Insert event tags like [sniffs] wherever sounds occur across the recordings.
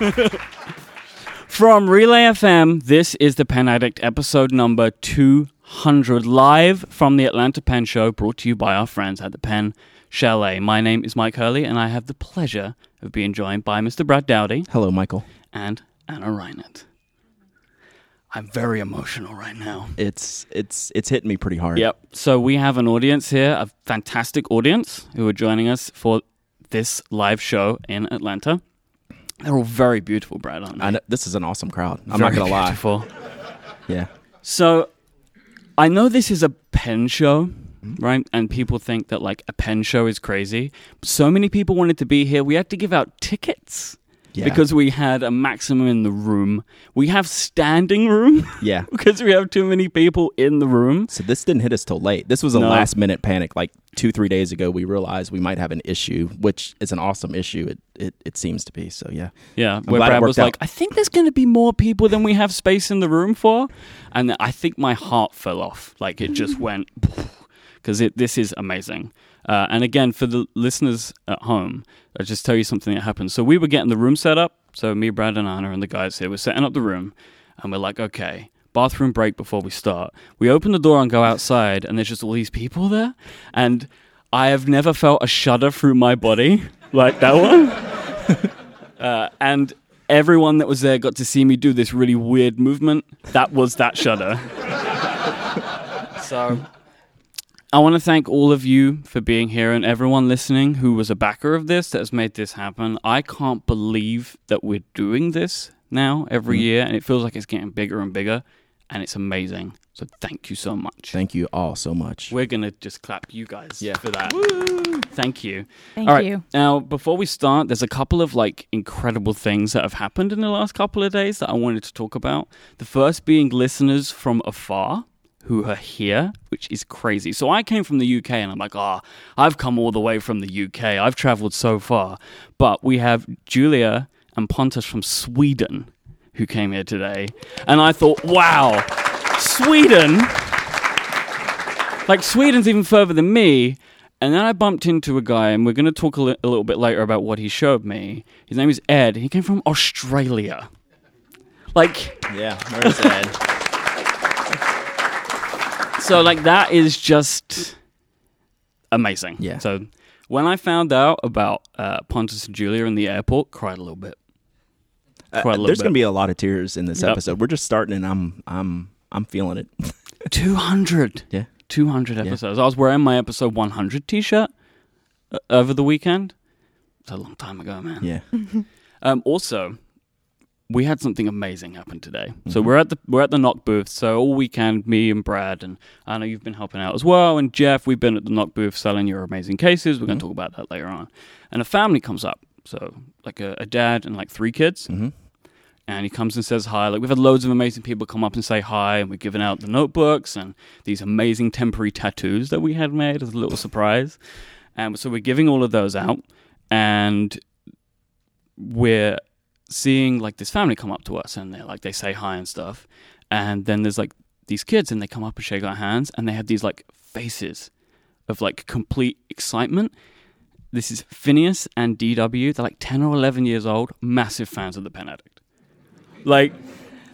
[laughs] From Relay FM, this is the Pen Addict episode number 200, live from the Atlanta Pen Show, brought to you by our friends at the Pen Chalet. My name is Myke Hurley, and I have the pleasure of being joined by Mr. Brad Dowdy Hello, Michael. and Anna Reinert. I'm very emotional right now. It's it's it's hitting me pretty hard. Yep. So we have an audience here, a fantastic audience who are joining us for this live show in Atlanta. They're all very beautiful, Brad, aren't they? Know, this is an awesome crowd. I'm not gonna lie. beautiful. Yeah. So I know this is a pen show, mm-hmm. right? And people think that like a pen show is crazy. So many people wanted to be here. We had to give out tickets Yeah. because we had a maximum in the room. We have standing room [laughs] yeah. because we have too many people in the room. So this didn't hit us till late. This was a No. last minute panic. Like two three days ago, we realized we might have an issue, which is an awesome issue. It it, it seems to be. So yeah. Yeah, where glad it Brad was out. like, I think there's going to be more people than we have space in the room for. And I think my heart fell off. Like it just [laughs] went, because this is amazing. Uh, and again, for the listeners at home, I'll just tell you something that happened. So we were getting the room set up. So me, Brad, and Anna, and the guys here were setting up the room. And we're like, okay, bathroom break before we start. We open the door and go outside, and there's just all these people there. And I have never felt a shudder through my body [laughs] like that one. [laughs] Uh, and everyone that was there got to see me do this really weird movement. That was that shudder. [laughs] so I want to thank all of you for being here and everyone listening who was a backer of this that has made this happen. I can't believe that we're doing this now every mm. year, and it feels like it's getting bigger and bigger, and it's amazing. So thank you so much. Thank you all so much. We're gonna just clap you guys Yeah. for that. Thank you. Thank All right. you. Now, before we start, there's a couple of like incredible things that have happened in the last couple of days that I wanted to talk about. The first being listeners from afar who are here, which is crazy. So I came from the UK and I'm like, ah, I've come all the way from the UK. I've traveled so far. But we have Julia and Pontus from Sweden who came here today. And I thought, wow, Sweden like Sweden's even further than me. And then I bumped into a guy, and we're going to talk a, li- a little bit later about what he showed me. His name is Ed. He came from Australia. Like, Yeah. Where's Ed? [laughs] so like that is just amazing. Yeah. So when I found out about uh, Pontus and Julia in the airport, cried a little bit. Uh, there's bit. gonna be a lot of tears in this Yep. episode. We're just starting, and I'm I'm I'm feeling it. [laughs] Two hundred. yeah. 200 episodes. I was wearing my episode 100 t-shirt uh, over the weekend. It's a long time ago, man. Yeah. [laughs] Um, also, we had something amazing happen today. Mm-hmm. So we're at the we're at the Nock booth. So all weekend, me and Brad and I know you've been helping out as well, and Jeff, we've been at the Nock booth selling your amazing cases. We're going to Mm-hmm. talk about that later on. And a family comes up, so like a, a dad and like three kids, hmm and he comes and says hi. Like we've had loads of amazing people come up and say hi, and we're giving out the notebooks and these amazing temporary tattoos that we had made as a little surprise. And so we're giving all of those out, and we're seeing like this family come up to us, and they're like they say hi and stuff, and then there's like these kids, and they come up and shake our hands, and they have these like faces of like complete excitement. This is Phineas and DW. They're like 10 or 11 years old, massive fans of the Pen Addict. Like,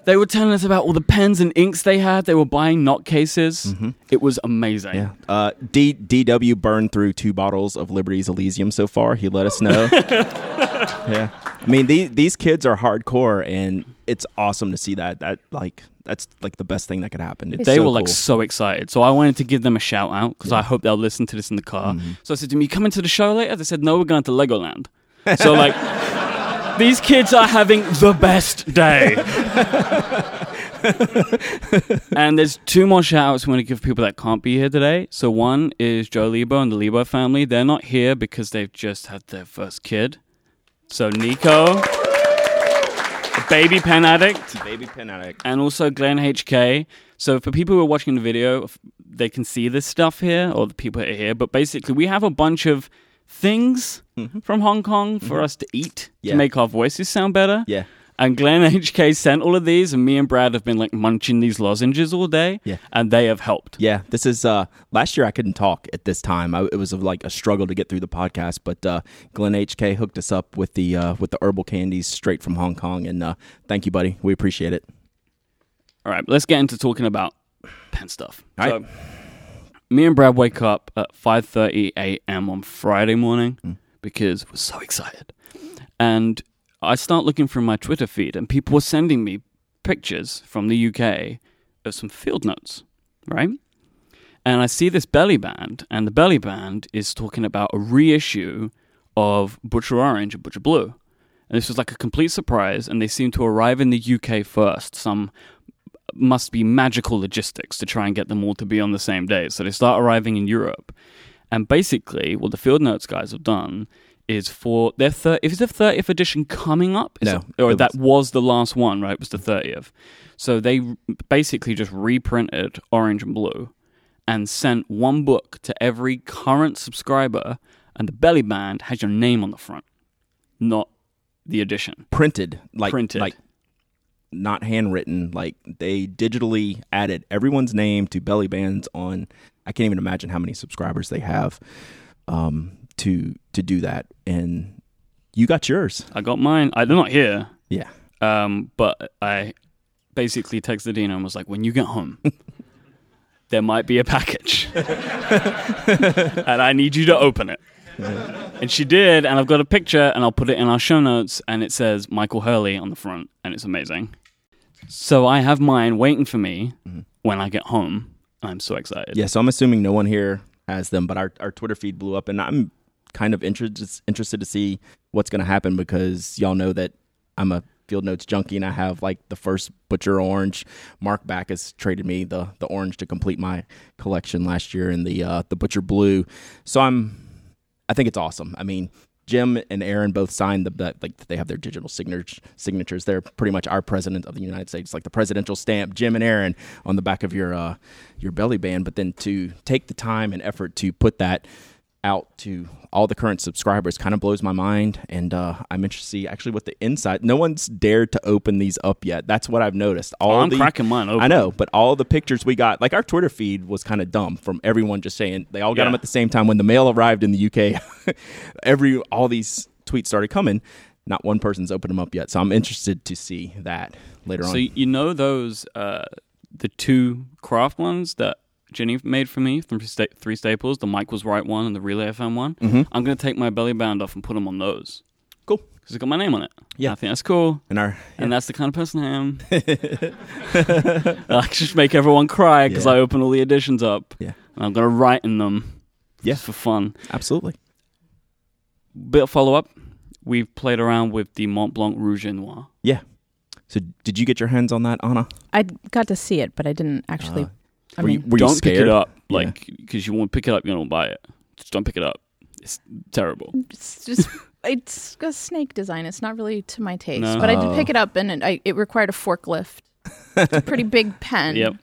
they were telling us about all the pens and inks they had. They were buying Nock cases. It was amazing. Yeah. Uh, D DW burned through two bottles of Liberty's Elysium so far. He let us know. [laughs] yeah. I mean, these these kids are hardcore, and it's awesome to see that. That like that's like the best thing that could happen. It's They so were like cool. so excited. So I wanted to give them a shout out because I hope they'll listen to this in the car. Mm-hmm. So I said to me, "You coming to the show later?" They said, "No, we're going to Legoland." [laughs] So like, these kids are having the best day. [laughs] and there's two more shout outs we want to give people that can't be here today. So one is Joe Lebo and the Lebo family. They're not here because they've just had their first kid. So Nico, a baby pen addict baby pen addict. and also Glenn HK. So for people who are watching the video, they can see this stuff here, or the people that are here. But basically, we have a bunch of things from Hong Kong for us to eat Mm-hmm. Yeah. to make our voices sound better. Yeah. And Glenn [laughs] HK sent all of these, and me and Brad have been like munching these lozenges all day. Yeah. And they have helped. Yeah, this is uh last year I couldn't talk at this time. I, it was like a struggle to get through the podcast, but uh Glenn HK hooked us up with the uh with the herbal candies straight from Hong Kong and uh thank you buddy. We appreciate it. All right, let's get into talking about pen stuff. All so, me and Brad wake up at 5:30 a.m. on Friday morning hmm. because we're so excited. And I start looking through my Twitter feed and people were sending me pictures from the UK of some field notes, right? And I see this belly band and the belly band is talking about a reissue of Butcher Orange and Butcher Blue. And this was like a complete surprise and they seem to arrive in the UK first. Some must be magical logistics to try and get them all to be on the same day. So they start arriving in Europe. And basically, what the Field Notes guys have done is for their thir- is the 30th edition coming up? Is No, it- or it that was the last one, right? It was the 30th. So they basically just reprinted Orange and Blue and sent one book to every current subscriber, and the belly band has your name on the front, not the edition. Printed like Printed. like not handwritten like they digitally added everyone's name to belly bands on I can't even imagine how many subscribers they have um to to do that and you got yours. I got mine. I, they're not here. Yeah. Um, but I basically texted Dina and was like, when you get home, [laughs] there might be a package. [laughs] and I need you to open it. And she did, and I've got a picture, and I'll put it in our show notes, and it says Michael Hurley on the front, and it's amazing. So I have mine waiting for me when I get home. I'm so excited. Yeah, so I'm assuming no one here has them, but our, our Twitter feed blew up, and I'm kind of interested interested to see what's going to happen because y'all know that I'm a Field Notes junkie, and I have like the first Butcher Orange. Mark Backus traded me the the orange to complete my collection last year, and the uh, the Butcher Blue. So I'm I think it's awesome. I mean. Jim and Aaron both signed the that like they have their digital signatures. Signatures. They're pretty much our president of the United States, like the presidential stamp. Jim and Aaron on the back of your uh, your belly band. But then to take the time and effort to put that out to all the current subscribers kind of blows my mind. And uh, I'm interested to see actually what the inside. No one's dared to open these up yet. That's what I've noticed. All I'm the, cracking mine open. I know, but all the pictures we got, like our Twitter feed was kind of dumb from everyone just saying they all got Yeah. them at the same time. When the mail arrived in the UK, [laughs] every all these tweets started coming. Not one person's opened them up yet, so I'm interested to see that later on. So you know those uh, the two craft ones that Jenny made for me from sta- Three Staples, the Myke was right one and the Relay FM one. Mm-hmm. I'm gonna take my belly band off and put them on those Cool. because it's got my name on it. Yeah. I think that's cool, And our and that's the kind of person I am. [laughs] [laughs] I just make everyone cry because Yeah. I open all the editions up. Yeah. and I'm gonna write in them. Yeah. just for fun. absolutely. Bit of follow up. We've played around with the Mont Blanc Rouge et Noir. Yeah. So did you get your hands on that, Anna? I got to see it, but I didn't actually. Uh, I were mean, you, were don't you pick it up, like because you won't pick it up, you don't buy it. Just don't pick it up. It's terrible. it's just it's a snake design. It's not really to my taste, No. but I Oh. did pick it up, and it, I, it required a forklift. It's a pretty big [laughs] pen. Yep.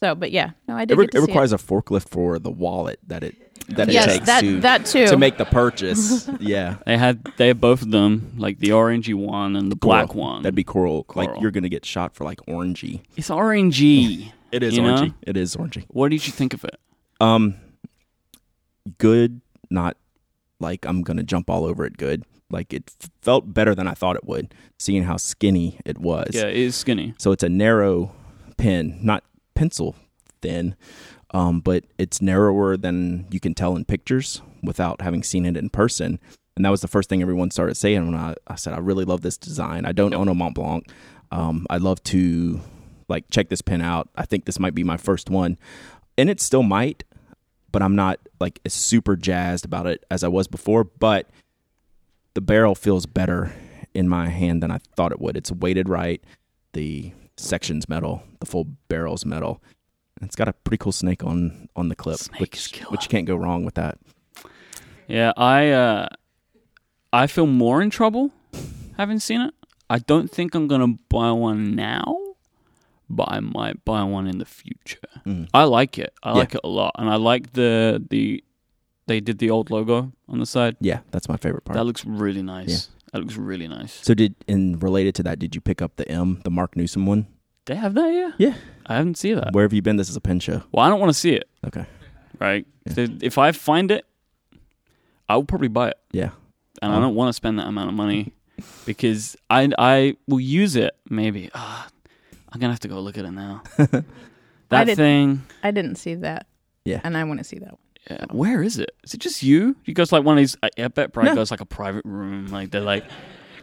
So, but yeah, no, I It, did. re- get to it see requires a forklift for the wallet that it that it takes that to that too. to make the purchase. [laughs] yeah. They had they had both of them, like the orangey one and the black one. That'd be coral. Like you're gonna get shot for like orangey. it's orangey. It is You know? orangey. It is orangey. What did you think of it? Um, good. Not like I'm gonna jump all over it. Good. Like it felt better than I thought it would, seeing how skinny it was. Yeah, it is skinny. So it's a narrow pen, not pencil thin, um, but it's narrower than you can tell in pictures without having seen it in person. And that was the first thing everyone started saying when I, I said, I really love this design. I don't own a Mont Blanc. Um, I'd love to like check this pen out. I think this might be my first one. And it still might, but I'm not like as super jazzed about it as I was before. But the barrel feels better in my hand than I thought it would. It's weighted right. The section's metal. The full barrel's metal. It's got a pretty cool snake on on the clip, Snake which which you can't go wrong with that. Yeah, I uh, I feel more in trouble having seen it. I don't think I'm gonna buy one now, but I might buy one in the future. Mm. I like it. I Yeah. like it a lot, and I like the the they did the old logo on the side. Yeah, that's my favorite part. That looks really nice. That looks really nice. So did in related to that, did you pick up the M, the Marc Newson one? They have that, yeah. Yeah. I haven't seen that. Where have you been? This is a pen show. Well, I don't want to see it. Okay. Right. Yeah. So if I find it, I'll probably buy it, Yeah. and I Oh. don't want to spend that amount of money because I I will use it. Maybe Ah, I'm gonna have to go look at it now. [laughs] that did- thing. I didn't see that. Yeah. And I want to see that one. Yeah, where is it? Is it just you? You goes like one of these. I I bet Brad No. goes like a private room. Like they're like,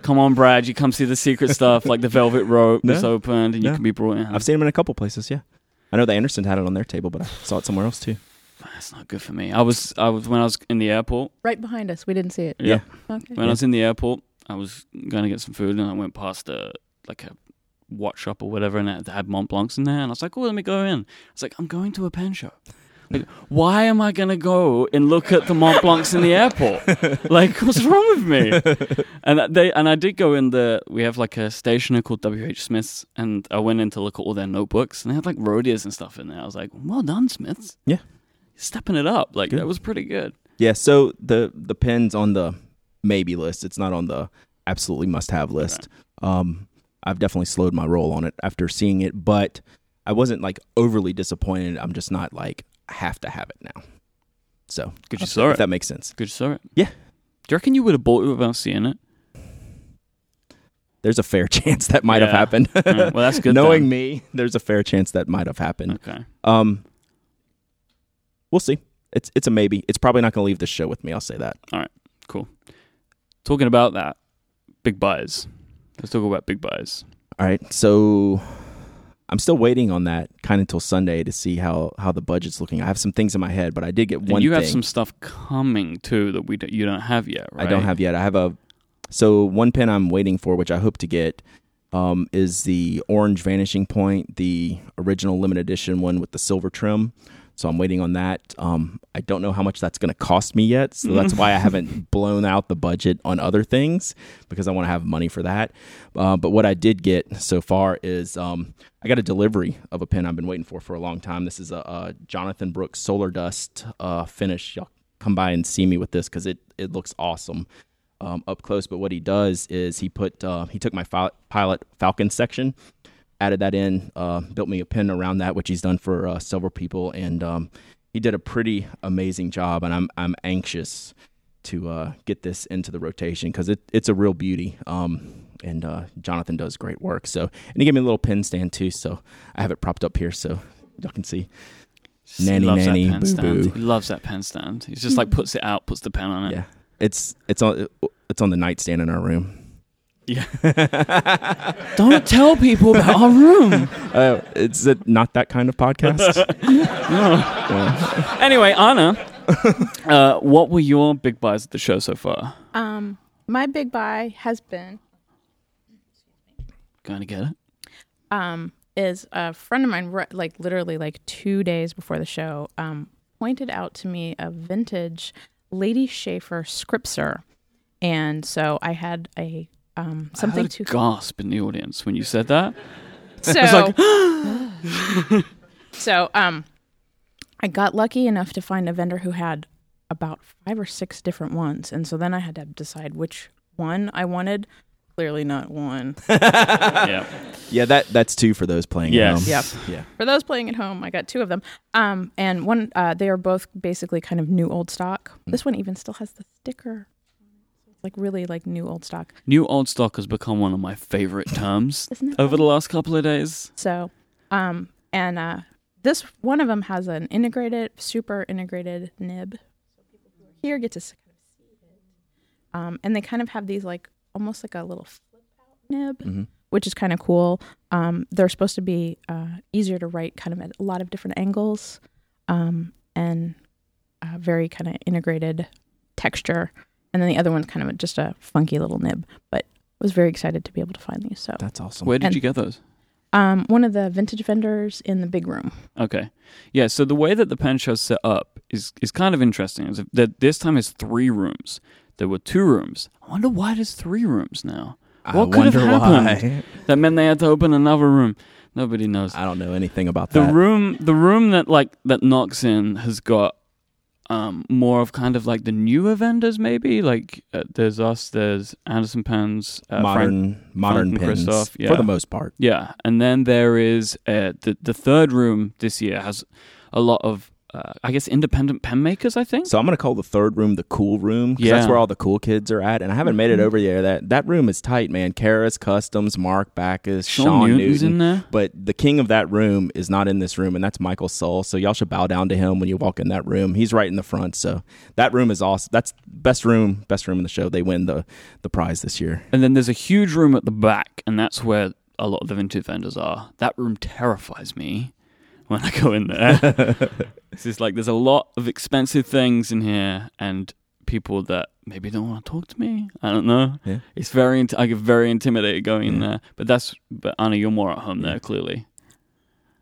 "Come on, Brad, you come see the secret stuff." Like the velvet [laughs] rope is opened and you can be brought in. I've seen them in a couple places. Yeah. I know the Anderson had it on their table, but I saw it somewhere else too. That's not good for me. I was I was when I was in the airport. Right behind us. We didn't see it. Yeah. Okay. When I was in the airport, I was going to get some food, and I went past a like a watch shop or whatever, and it had Mont Blancs in there, and I was like, "Oh, let me go in." It's like I'm going to a pen show. Like, why am I going to go and look at the Mont Blancs in the airport? [laughs] Like, what's wrong with me? And they and I did go in the. We have like a stationer called WH Smiths, and I went in to look at all their notebooks, and they had like Rhodias and stuff in there. I was like, "Well done, Smiths." Yeah. stepping it up. Like Good. that was pretty good. Yeah. So the the pens on the maybe list. It's not on the absolutely must have list. Um, I've definitely slowed my roll on it after seeing it, but I wasn't like overly disappointed. I'm just not like I have to have it now. So Good you saw if it. that makes sense. Good you saw it. Yeah. Do you reckon you would have bought it without seeing it? There's a fair [laughs] chance that might have happened. Yeah, well, that's good. [laughs] Knowing then. me, there's a fair chance that might have happened. Okay. Um, we'll see. It's it's a maybe. It's probably not going to leave the show with me. I'll say that. All right. Cool. Talking about that, big buys. Let's talk about big buys. All right. So I'm still waiting on that kind of until Sunday to see how how the budget's looking. I have some things in my head, but I did get And one you thing. have some stuff coming too that we don't, you don't have yet, right? I don't have yet. I have a so one pen I'm waiting for, which I hope to get, um, is the orange vanishing point, the original limited edition one with the silver trim. So I'm waiting on that. Um, I don't know how much that's going to cost me yet, so that's why I [laughs] haven't blown out the budget on other things because I want to have money for that. Uh, but what I did get so far is um, I got a delivery of a pen I've been waiting for for a long time. This is a, a Jonathon Brooks Solar Dust uh, finish. Y'all come by and see me with this because it it looks awesome um, up close. But what he does is he put uh, he took my fil- pilot Falcon section, added that in, uh, built me a pin around that, which he's done for uh, several people, and um, he did a pretty amazing job. And I'm I'm anxious to uh, get this into the rotation because it, it's a real beauty. Um, and uh, Jonathan does great work. So and he gave me a little pin stand too, so I have it propped up here so y'all can see. He Nanny, loves nanny, that pen boo, stand. boo. He loves that pen stand. He's just like puts it out, puts the pen on it. Yeah, it's it's on it's on the nightstand in our room. [laughs] Don't tell people about our room. [laughs] Uh, it's a, not that kind of podcast. [laughs] No. anyway, Anna, uh, what were your big buys at the show so far? Um, my big buy has been Going to get it? um is a friend of mine like literally like two days before the show um pointed out to me a vintage Lady Sheaffer Skripsert, and so I had a um I something heard a to gasp in the audience when you said that. [laughs] so [gasps] so um I got lucky enough to find a vendor who had about five or six different ones, and so then I had to decide which one I wanted. Clearly not one. [laughs] yeah. yeah, that that's two for those playing. Yes. At home. Yep. Yeah. For those playing at home, I got two of them. Um, and one, uh, they are both basically kind of new old stock. This one even still has the sticker. It's like really like new old stock. New old stock has become one of my favorite terms [laughs] over the last couple of days. So, um, and uh, this one of them has an integrated, super integrated nib. So people who are here get to kind of see it. Um, and they kind of have these like almost like a little flip out nib, Mhm. which is kind of cool. Um, they're supposed to be uh, easier to write kind of at a lot of different angles um, and uh, very kind of integrated texture. And then the other one's kind of just a funky little nib. But I was very excited to be able to find these. So, That's awesome. Where did And- you get those? um, one of the vintage vendors in the big room. Okay. Yeah, so the way that the pen show's set up is is kind of interesting. That this time is three rooms. There were two rooms. I wonder why there's three rooms now. I What could have wonder happened? That meant they had to open another room. Nobody knows. I don't know anything about The that. room the room that like that Nock's in has got um, more of kind of like the newer vendors, maybe. Like uh, there's us, there's Anderson Pens, uh, Frank- modern modern Franklin-Christoph, yeah. for the most part. yeah, and then there is uh, the the third room this year has a lot of uh, I guess independent pen makers. I think. So I'm gonna call the third room the cool room Yeah, that's where all the cool kids are at. And I haven't made it over there. That that room is tight, man. Karas Kustoms, Mark Backus, Sean, Sean, Newton's Newton. in there. But the king of that room is not in this room, and that's Michael Soul. So y'all should bow down to him when you walk in that room. He's right in the front. So that room is awesome. That's best room, best room in the show. They win the the prize this year. And then there's a huge room at the back, and that's where a lot of the vintage vendors are. That room terrifies me when I go in there. [laughs] it's just like there's a lot of expensive things in here, and people that maybe don't want to talk to me. I don't know. Yeah. It's very, I get very intimidated going in there. But that's, but Anna, you're more at home there, clearly.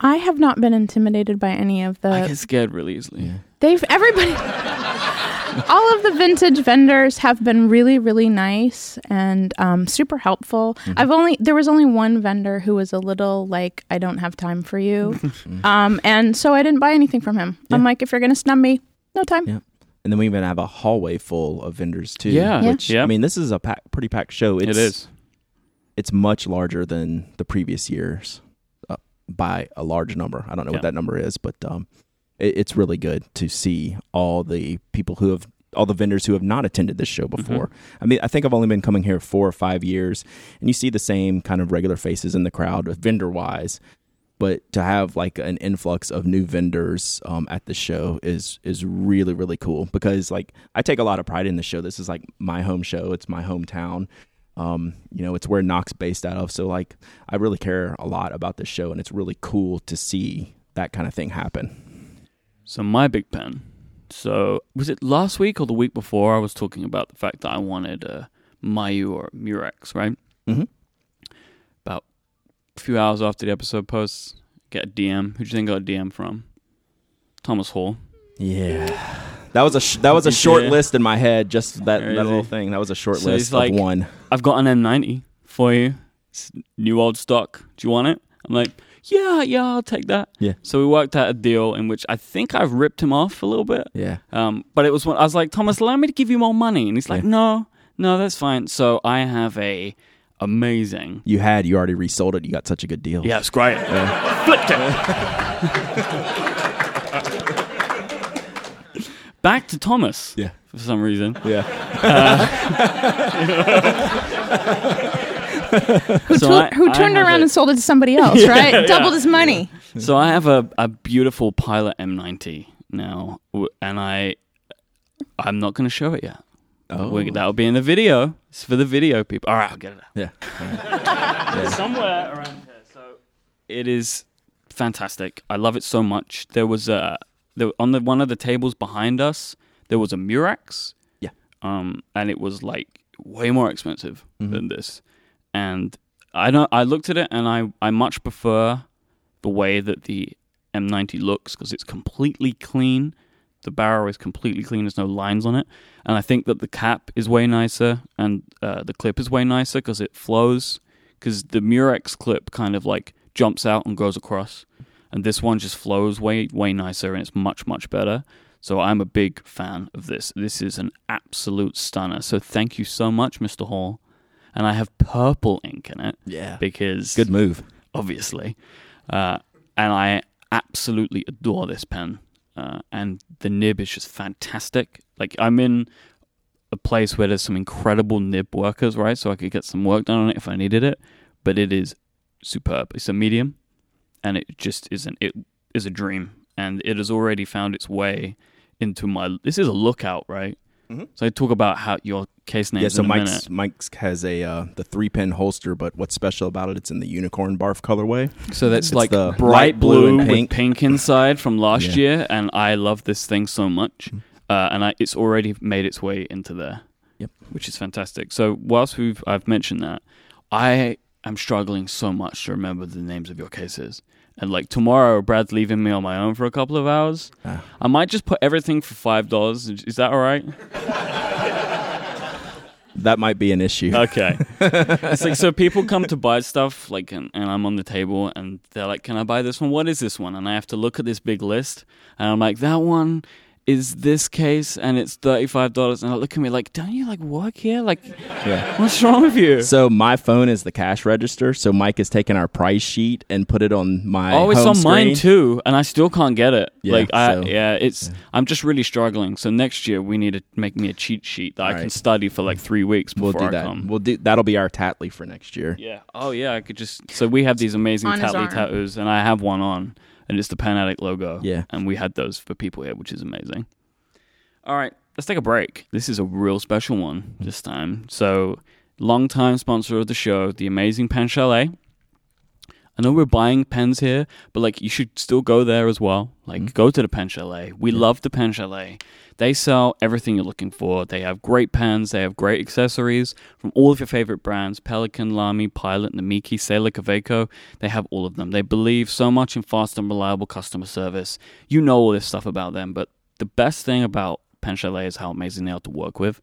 I have not been intimidated by any of the. I get scared really easily. Yeah. They've everybody. [laughs] all of the vintage vendors have been really, really nice and um, super helpful. I've only there was only one vendor who was a little like, I don't have time for you, [laughs] um, and so I didn't buy anything from him. I'm like, if you're gonna snub me, no time. Yeah. And then we even have a hallway full of vendors too. Yeah. Yeah. Which Yeah. I mean, this is a pack, pretty packed show. It's, it is. It's much larger than the previous years uh, by a large number. I don't know Yeah. what that number is, but um, it, it's really good to see all the people who have all the vendors who have not attended this show before. I mean, I think I've only been coming here four or five years, and you see the same kind of regular faces in the crowd, vendor wise. But to have like an influx of new vendors um, at the show is is really really cool because like I take a lot of pride in the show. This is like my home show. It's my hometown. Um, you know, it's where Nock's based out of. So like I really care a lot about this show, and it's really cool to see that kind of thing happen. So my big pen. So was it last week or the week before? I was talking about the fact that I wanted a Myu or Murex, right? Mm-hmm. About a few hours after the episode posts, get a DM. Who do you think I got a DM from? Thomas Hall. Yeah, [sighs] that was a sh- that was a Yeah. short list in my head. Just that, that little thing. That was a short So list it's like- of one. I've got an M90 for you. It's new old stock. Do you want it? I'm like, yeah, yeah, I'll take that. Yeah. So we worked out a deal in which I think I've ripped him off a little bit. Yeah, Um, but it was when I was like, Thomas, allow me to give you more money, and he's like, Yeah. no, no, that's fine. So I have a amazing. you had you already resold it. You got such a good deal. Yeah, it's great. [laughs] Flipped it. [laughs] Back to Thomas. Yeah. For some reason. yeah. [laughs] [laughs] Who, So tu- I- who I turned have around a- and sold it to somebody [laughs] else, right? Doubled his money. So I have a, a beautiful Pilot M90 now, and I I'm not going to show it yet. Oh, We- That'll be in the video. It's for the video people. All right, I'll get it out. [laughs] yeah. somewhere around here. So it is fantastic. I love it so much. There was a there, on the one of the tables behind us. There was a Murex. Yeah. Um, and it was like way more expensive Mhm. than this. And I don't. I looked at it, and I I much prefer the way that the M90 looks because it's completely clean. The barrel is completely clean. There's no lines on it, and I think that the cap is way nicer, and uh, the clip is way nicer because it flows. Because the Murex clip kind of like jumps out and goes across, and this one just flows way way nicer, and it's much much better. So I'm a big fan of this. This is an absolute stunner. So thank you so much, Mr. Hall. And I have purple ink in it Yeah. because Good move. obviously. Uh, and I absolutely adore this pen. Uh, and the nib is just fantastic. Like I'm in a place where there's some incredible nib workers, right? So I could get some work done on it if I needed it. But it is superb. It's a medium, and it just isn't. It is a dream, and it has already found its way into my. This is a lookout, right? Mhm. So I talk about how your case names Yeah, so a minute. Myke's Myke's has a uh, the three pin holster, but what's special about it? It's in the unicorn barf colorway. So that's It's like the bright blue and with pink. pink inside from last Yeah. year, and I love this thing so much. Mm. Uh, and I, it's already made its way into there, Yep. which is fantastic. So whilst we've I've mentioned that, I am struggling so much to remember the names of your cases. And like tomorrow, Brad's leaving me on my own for a couple of hours. Ah. I might just put everything for five dollars. Is that all right? That might be an issue. Okay. [laughs] it's like so people come to buy stuff like and, and I'm on the table and they're like, "Can I buy this one? What is this one?" And I have to look at this big list and I'm like, "That one is this case and it's $35 and I look at me like don't you like work here like Yeah. what's wrong with you So my phone is the cash register. So Myke has taken our price sheet and put it on my. oh it's home on mine screen. too and I still can't get it Yeah, like I so- yeah it's I'm just really struggling so next year we need to make me a cheat sheet that I can Alright. study for like three weeks before We'll do I that. come We'll do that'll be our Tattly for next year. yeah oh yeah I could just so we have these amazing On Tatley arm. tattoos and I have one on and it's the Pen Addict logo. Yeah. and we had those for people here which is amazing. All right let's take a break. This is a real special one this time. So long-time sponsor of the show the amazing Pen Chalet I know we're buying pens here, but like you should still go there as well. Like mm-hmm. go to the Pen Chalet. We love the Pen Chalet. They sell everything you're looking for. They have great pens. They have great accessories from all of your favorite brands: Pelikan, Lamy, Pilot, Namiki, Sailor, Kaweco. They have all of them. They believe so much in fast and reliable customer service. You know all this stuff about them, but the best thing about Pen Chalet is how amazing they are to work with.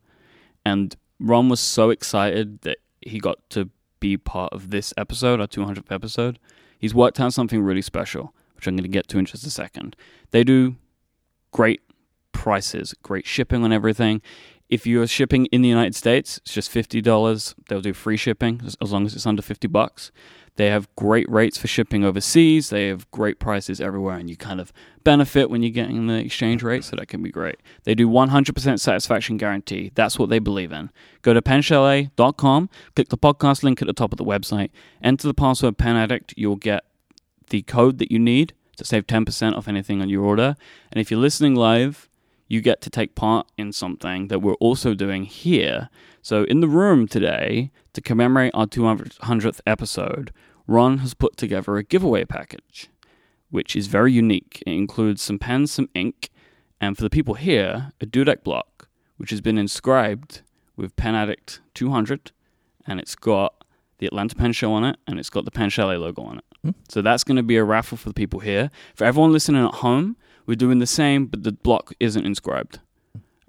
And Ron was so excited that he got to be part of this episode, our 200th episode. He's worked out something really special, which I'm going to get to in just a second. They do great prices, great shipping on everything. If you're shipping in the United States, it's just fifty dollars. They'll do free shipping as long as it's under fifty bucks. They have great rates for shipping overseas. They have great prices everywhere, and you kind of benefit when you're getting the exchange rate, so that can be great. They do 100% satisfaction guarantee. That's what they believe in. Go to penchalet.com, click the podcast link at the top of the website, enter the password penaddict. You'll get the code that you need to save 10% off anything on your order. And if you're listening live, you get to take part in something that we're also doing here. So, in the room today, to commemorate our 200th episode, Ron has put together a giveaway package, which is very unique. It includes some pens, some ink, and for the people here, a dudek block, which has been inscribed with Pen Addict 200, and it's got the Atlanta Pen Show on it, and it's got the Pen Chalet logo on it. Hmm. So that's going to be a raffle for the people here. For everyone listening at home, we're doing the same, but the block isn't inscribed.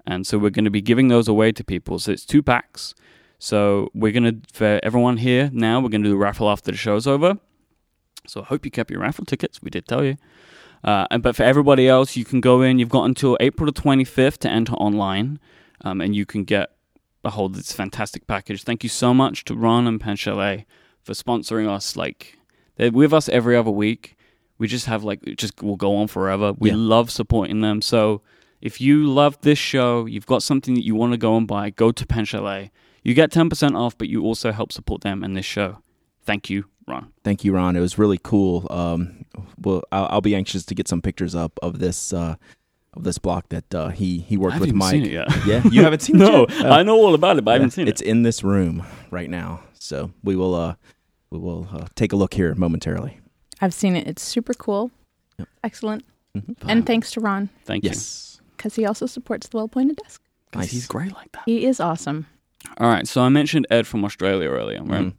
And so we're going to be giving those away to people. So it's two packs. So we're going to, for everyone here now, we're going to do a raffle after the show's over. So I hope you kept your raffle tickets. We did tell you. Uh, and but for everybody else, you can go in. You've got until April the 25th to enter online, um, and you can get a hold of this fantastic package. Thank you so much to Ron and Pen Chalet for sponsoring us. Like they're with us every other week. We just have like it just will go on forever. We Yeah. love supporting them. So if you love this show, you've got something that you want to go and buy, go to Pen Chalet. You get 10% off, but you also help support them and this show. Thank you, Ron. Thank you, Ron. It was really cool. Um, well, I'll, I'll be anxious to get some pictures up of this uh, of this block that uh, he he worked haven't with Mike. seen it yet. [laughs] Yeah, you haven't seen [laughs] no, it? No, Oh. I know all about it, but I haven't seen It's it. It's in this room right now, so we will uh, we will uh, take a look here momentarily. I've seen it. It's super cool. Yep. Excellent. Mhm. And thanks to Ron Thank you. Yes, because he also supports the Well-Appointed Desk. Nice. he's great like that. He is awesome. All right, so I mentioned Ed from Australia earlier, right? Mhm.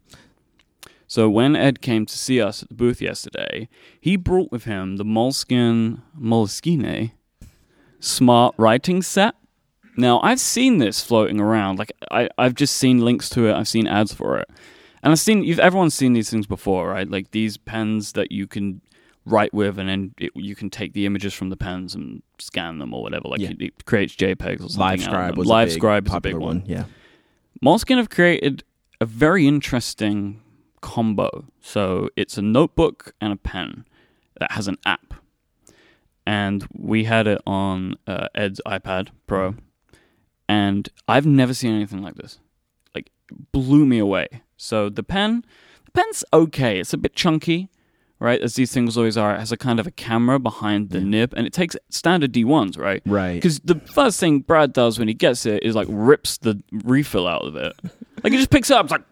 So when Ed came to see us at the booth yesterday, he brought with him the Moleskine Moleskine Smart Writing Set. Now I've seen this floating around. Like I, I've just seen links to it. I've seen ads for it, and I've seen. You've everyone's seen these things before, right? Like these pens that you can write with, and then it, you can take the images from the pens and scan them or whatever. Like Yeah. it, it creates JPEGs or something. Live out of Scribe them. was Live a big, is a big one. Yeah, Moleskine have created a very interesting combo. So it's a notebook and a pen that has an app. And we had it on uh, Ed's iPad Pro. And I've never seen anything like this. Like, blew me away. So the pen, the pen's okay. It's a bit chunky, right? As these things always are. It has a kind of a camera behind the nib. And it takes standard D1s, right? right. Because the first thing Brad does when he gets it is like rips the refill out of it. Like he just picks it up, it's like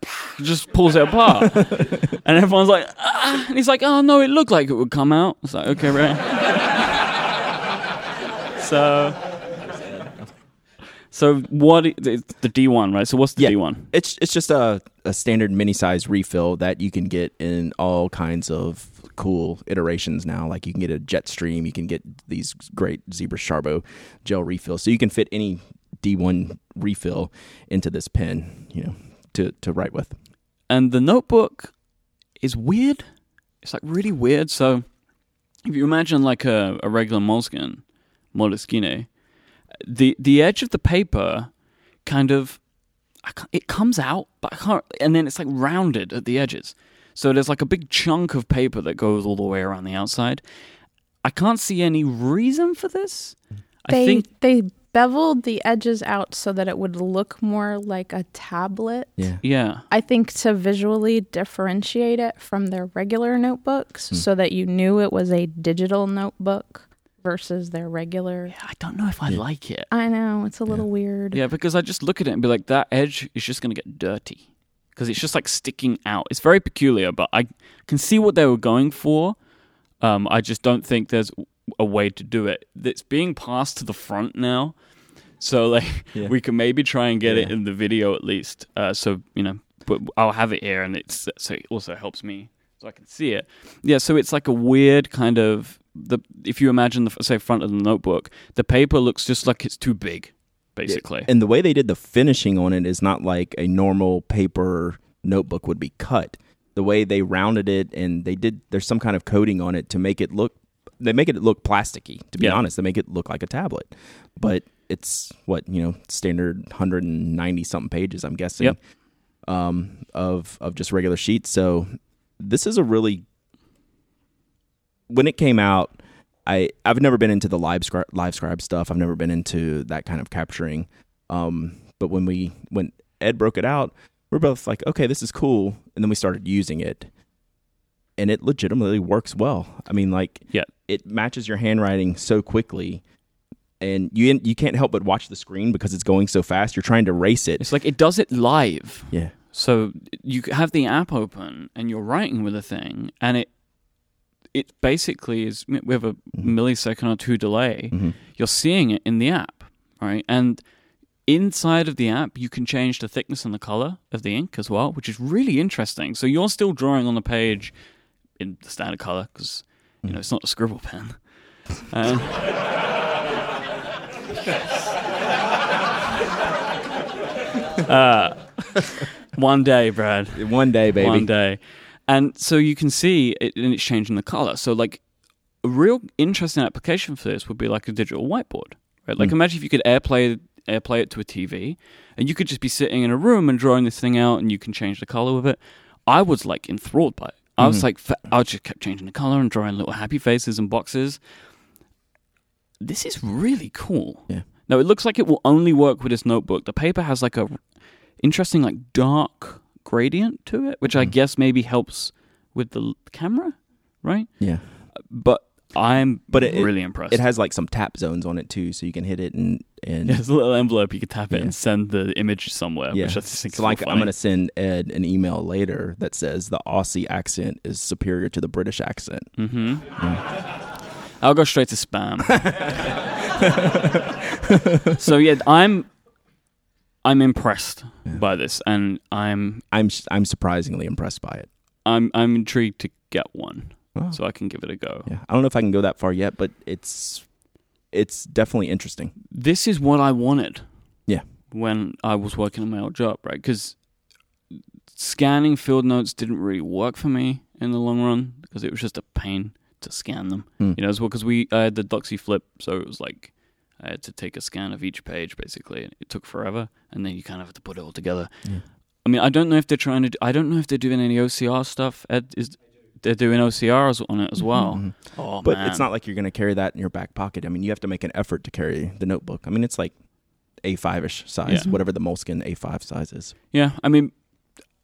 just pulls it apart, [laughs] and everyone's like, ah, and he's like, oh no, it looked like it would come out. It's like okay, right. [laughs] so, so what? The the D one, right? So what's the Yeah. D one? It's it's just a, a standard mini size refill that you can get in all kinds of cool iterations now. Like you can get a jet stream, you can get these great Zebra Sharbo gel refills, so you can fit any D1 refill into this pen, you know, to to write with. And the notebook is weird. It's like really weird. So if you imagine like a, a regular moleskin, moleskine, the the edge of the paper kind of it comes out, but I can't, and then it's like rounded at the edges. So there's like a big chunk of paper that goes all the way around the outside. I can't see any reason for this. I They think they beveled the edges out so that it would look more like a tablet. Yeah. yeah. I think to visually differentiate it from their regular notebooks Hmm. so that you knew it was a digital notebook versus their regular. Yeah, I don't know if I Yeah. like it. I know, it's a little weird. Yeah, because I just look at it and be like, that edge is just going to get dirty because it's just like sticking out. It's very peculiar, but I can see what they were going for. Um, I just don't think there's a way to do it. It's being passed to the front now, so like Yeah. we can maybe try and get it in the video at least. Uh, so you know, but I'll have it here, and it's so it also helps me so I can see it. Yeah, so it's like a weird kind of the if you imagine the say front of the notebook, the paper looks just like it's too big, basically. And the way they did the finishing on it is not like a normal paper notebook would be cut. The way they rounded it and they did there's some kind of coating on it to make it look they make it look plasticky, to be Yeah. honest. They make it look like a tablet. But it's what, you know, standard 190 something pages, I'm guessing. Yep. Um of of just regular sheets. So this is a really when it came out, I I've never been into the Livescribe, live scribe stuff. I've never been into that kind of capturing. Um, but when we when Ed broke it out, we're both like, okay, this is cool, and then we started using it, and it legitimately works well. I mean, like, Yeah. it matches your handwriting so quickly. And you you can't help but watch the screen because it's going so fast. You're trying to race it. It's like it does it live. Yeah, So you have the app open and you're writing with a thing, and it it basically is we have a millisecond or two delay. Mhm. You're seeing it in the app, right? And inside of the app, you can change the thickness and the color of the ink as well, which is really interesting. So you're still drawing on the page in the standard color because you know it's not a scribble pen. Um, [laughs] [laughs] uh, one day, Brad. one day, baby. One day. And so you can see it, and it's changing the color. So, like, a real interesting application for this would be like a digital whiteboard, right? Like, Mm. imagine if you could airplay airplay it to a TV, and you could just be sitting in a room and drawing this thing out, and you can change the color with it. I was like enthralled by it. I was Mhm. like, I just kept changing the color and drawing little happy faces and boxes. This is really cool. Yeah. Now it looks like it will only work with this notebook. The paper has like a interesting like dark gradient to it, which I Mhm. guess maybe helps with the l- camera, right? Yeah, But I'm But it- really impressed. it has like some tap zones on it too, so you can hit it and and [laughs] There's a little envelope you could tap it Yeah. and send the image somewhere, Yeah. which I just think So is like so I'm funny. gonna send Ed an email later that says the Aussie accent is superior to the British accent. Mm-hmm. I'll go straight to spam. [laughs] so yeah, I'm I'm impressed Yeah. by this, and I'm I'm I'm surprisingly impressed by it. I'm I'm intrigued to get one, Wow. so I can give it a go. Yeah, I don't know if I can go that far yet, but it's it's definitely interesting. This is what I wanted. Yeah. When I was working on my old job, right? Because scanning field notes didn't really work for me in the long run because it was just a pain to scan them. Hmm. You know, as well because we I had the Doxie Flip, so it was like I had to take a scan of each page basically. It took forever, and then you kind of have to put it all together. Yeah. I mean, I don't know if they're trying to. Do, I don't know if they're doing any OCR stuff. Ed is they're doing OCRs on it as well. Mhm. Oh But man, it's not like you're going to carry that in your back pocket. I mean, you have to make an effort to carry the notebook. I mean, it's like A5 ish size, Yeah. whatever the Moleskine A5 size is. Yeah, I mean,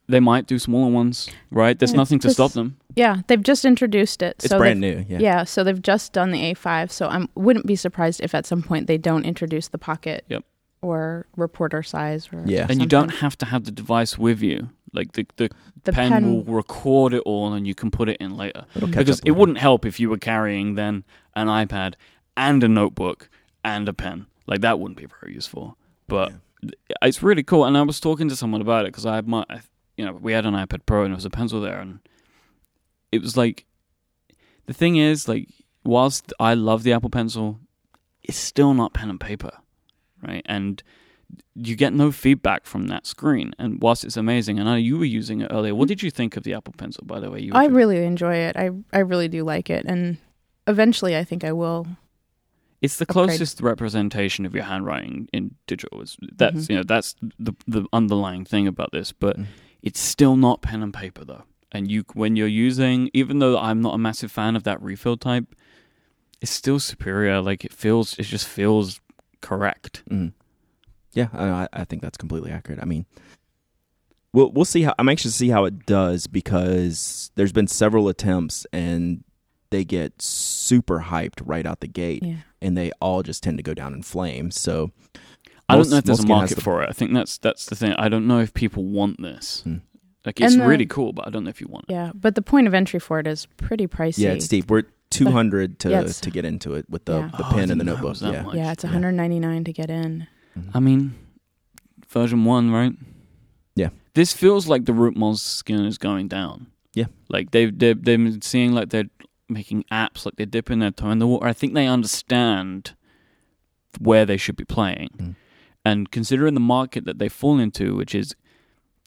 they might do smaller ones, right? There's Yeah, nothing to stop them. Yeah, they've just introduced it. It's so brand they've- new. Yeah. Yeah. so they've just done the A5. So I wouldn't be surprised if at some point they don't introduce the pocket Yep. or reporter size. Or Yeah. And you don't have to have the device with you. Like the the, The pen, pen, will record it all, and you can put it in later. It'll catch Because up it with wouldn't help if you were carrying then an iPad and a notebook and a pen. Like that wouldn't be very useful. But it's really cool. And I was talking to someone about it because I had my, you know, we had an iPad Pro and there was a pencil there, and it was like, the thing is, like, whilst I love the Apple Pencil, it's still not pen and paper, right? And you get no feedback from that screen. And whilst it's amazing, and I know you were using it earlier. What did you think of the Apple Pencil, by the way? You I just- really enjoy it. I I really do like it, and eventually I think I will It's the upgrade. closest representation of your handwriting in digital. Is that's Mhm. you know that's the the underlying thing about this, but Mhm. it's still not pen and paper though. And you when you're using, even though I'm not a massive fan of that refill type, it's still superior. Like it feels, it just feels correct. Mm. Yeah, I, I think that's completely accurate. I mean, we'll we'll see how. I'm anxious to see how it does because there's been several attempts and they get super hyped right out the gate, Yeah. and they all just tend to go down in flames. So I don't know if there's a market the- for it. I think that's that's the thing. I don't know if people want this. Hmm. Like it's the- really cool, but I don't know if you want it. Yeah, but the point of entry for it is pretty pricey. yeah, it's steep. We're 200 to Yeah, to get into it with the Yeah. the Oh, pen and the notebook. Yeah. much. yeah, it's Yeah. 199 to get in. Mhm. I mean, version one, right? Yeah. This feels like the root skin is going down. Yeah. Like they've they've, they've been seeing like they're making apps, like they're dipping their toe in the water. I think they understand where they should be playing, Mm. and considering the market that they fall into, which is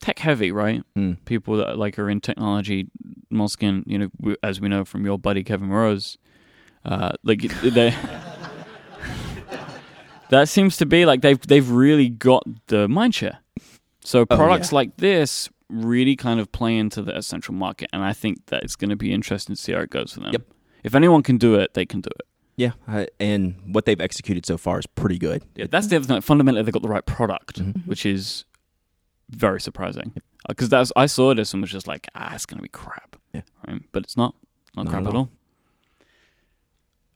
tech heavy, right? Mm. People that like are in technology, Moleskine, you know, as we know from your buddy Kevin Rose, uh, like they. [laughs] that seems to be like they've they've really got the mindshare. So Oh, products yeah. like this really kind of play into the essential market, and I think that it's going to be interesting to see how it goes for them. Yep. If anyone can do it, they can do it. Yeah, I, and what they've executed so far is pretty good. Yeah, that's the other thing. Fundamentally, they've got the right product, Mhm. which is very surprising. Because that's I saw this and was just like, ah, it's going to be crap. Yeah. Right? But it's not. Not, Not crap at at all. all.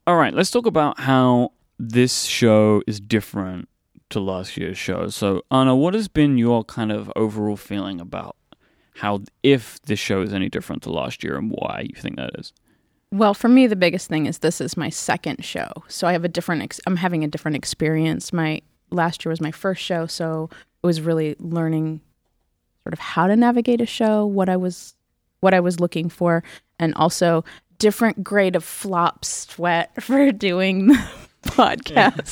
All right, let's talk about how this show is different to last year's show. So, Anna, what has been your kind of overall feeling about how if this show is any different to last year and why you think that is? Well, for me, the biggest thing is this is my second show, so I have a different. Ex- I'm having a different experience. My last year was my first show, so it was really learning sort of how to navigate a show, what I was, what I was looking for, and also different grade of flop sweat [laughs] for doing the [laughs] podcast.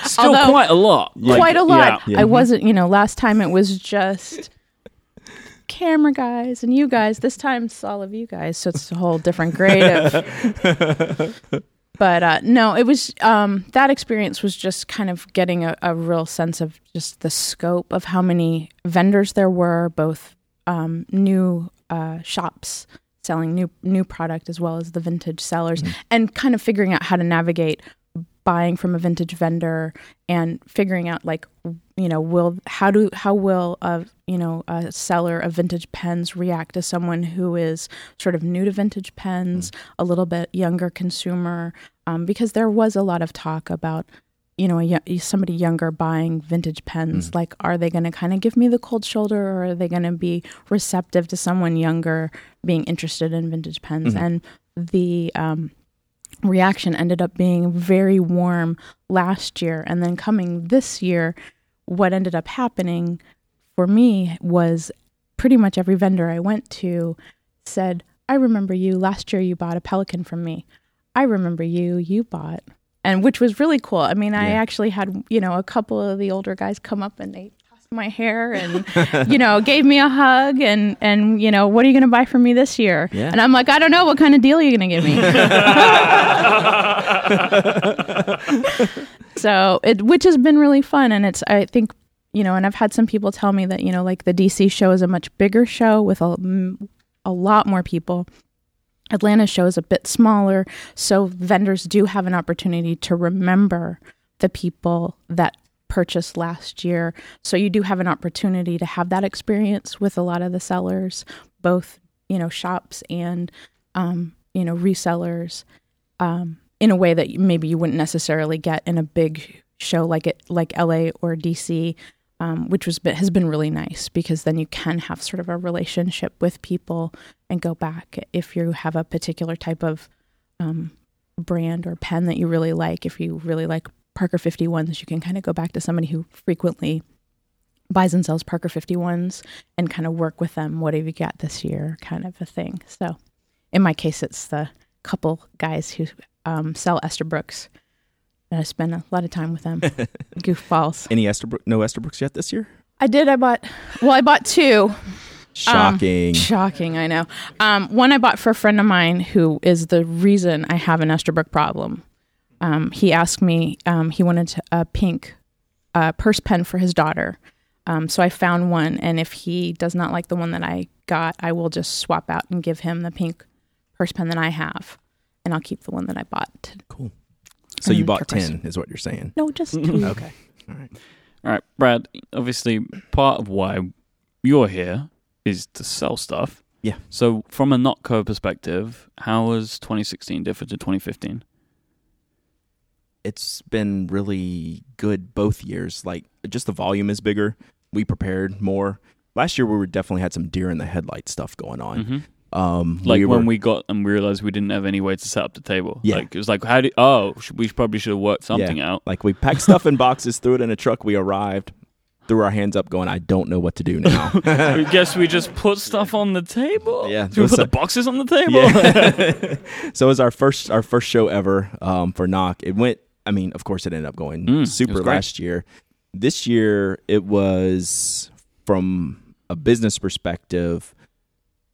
[laughs] Still Although- quite a lot. Like, Quite a lot. yeah. Yeah. I wasn't, you know, last time it was just camera guys and you guys. This time it's all of you guys, so it's a whole different grade of. But uh, no, it was um, that experience was just kind of getting a, a real sense of just the scope of how many vendors there were, both um, new uh, shops selling new new product as well as the vintage sellers, and kind of figuring out how to navigate buying from a vintage vendor and figuring out like you know will how do how will a you know a seller of vintage pens react to someone who is sort of new to vintage pens a little bit younger consumer? Um, because there was a lot of talk about you know a, somebody younger buying vintage pens like are they going to kind of give me the cold shoulder or are they going to be receptive to someone younger being interested in vintage pens? Mhm. and the um, reaction ended up being very warm last year and then coming this year what ended up happening for me was pretty much every vendor i went to said i remember you. Last year you bought a Pelikan from me. I remember you. You bought and which was really cool. I mean i actually had you know a couple of the older guys come up and they tossed my hair and [laughs] you know gave me a hug and and you know what are you going to buy from me this year? Yeah. and i'm like i don't know. What kind of deal are you going to give me [laughs] [laughs] so it which has been really fun and it's i think you know and i've had some people tell me that you know like the dc show is a much bigger show with a, a lot more people. Atlanta show is a bit smaller so vendors do have an opportunity to remember the people that purchased last year. So you do have an opportunity to have that experience with a lot of the sellers both you know shops and um, you know resellers. Um, in a way that maybe you wouldn't necessarily get in a big show like it like LA or DC, um, which was has been really nice because then you can have sort of a relationship with people and go back if you have a particular type of um, brand or pen that you really like. If you really like Parker 51s, you can kind of go back to somebody who frequently buys and sells Parker 51s and kind of work with them. What have you got this year? Kind of a thing. So in my case, it's the couple guys who um, sell Esterbrook's. And I spend a lot of time with them. [laughs] Goofballs. Any Esterbrook? No Esterbrook's yet this year? I did. I bought. Well, I bought two. Shocking. Shocking, I know. Um, one I bought for a friend of mine who is the reason I have an Esterbrook problem. um, he asked me um, he wanted a pink uh, purse pen for his daughter. Um, so I found one, and if he does not like the one that I got, I will just swap out and give him the pink purse pen that I have, and I'll keep the one that I bought. Cool. So you Mm, bought ten, is what you're saying? No, just two. Okay. All right. All right, Brad. Obviously, part of why you're here is to sell stuff. Yeah. So, from a Nock Co perspective, how was 2016 different to 2015? It's been really good both years. Like just the volume is bigger. We prepared more. Last year we were definitely had some deer in the headlight stuff going on. hmm Um, Like we when were- we got and we realized we didn't have any way to set up the table. Yeah. Like it was like, how do? Oh, we probably should have worked something out. Like we packed stuff in boxes, threw it in a truck. We arrived, threw our hands up, going, "I don't know what to do now." [laughs] I guess we just put stuff on the table. Yeah, Do we put a- the boxes on the table? yeah. [laughs] [laughs] so it was our first our first show ever um, for Nock. It went. I mean, of course, it ended up going Mm, super last year. This year, it was from a business perspective,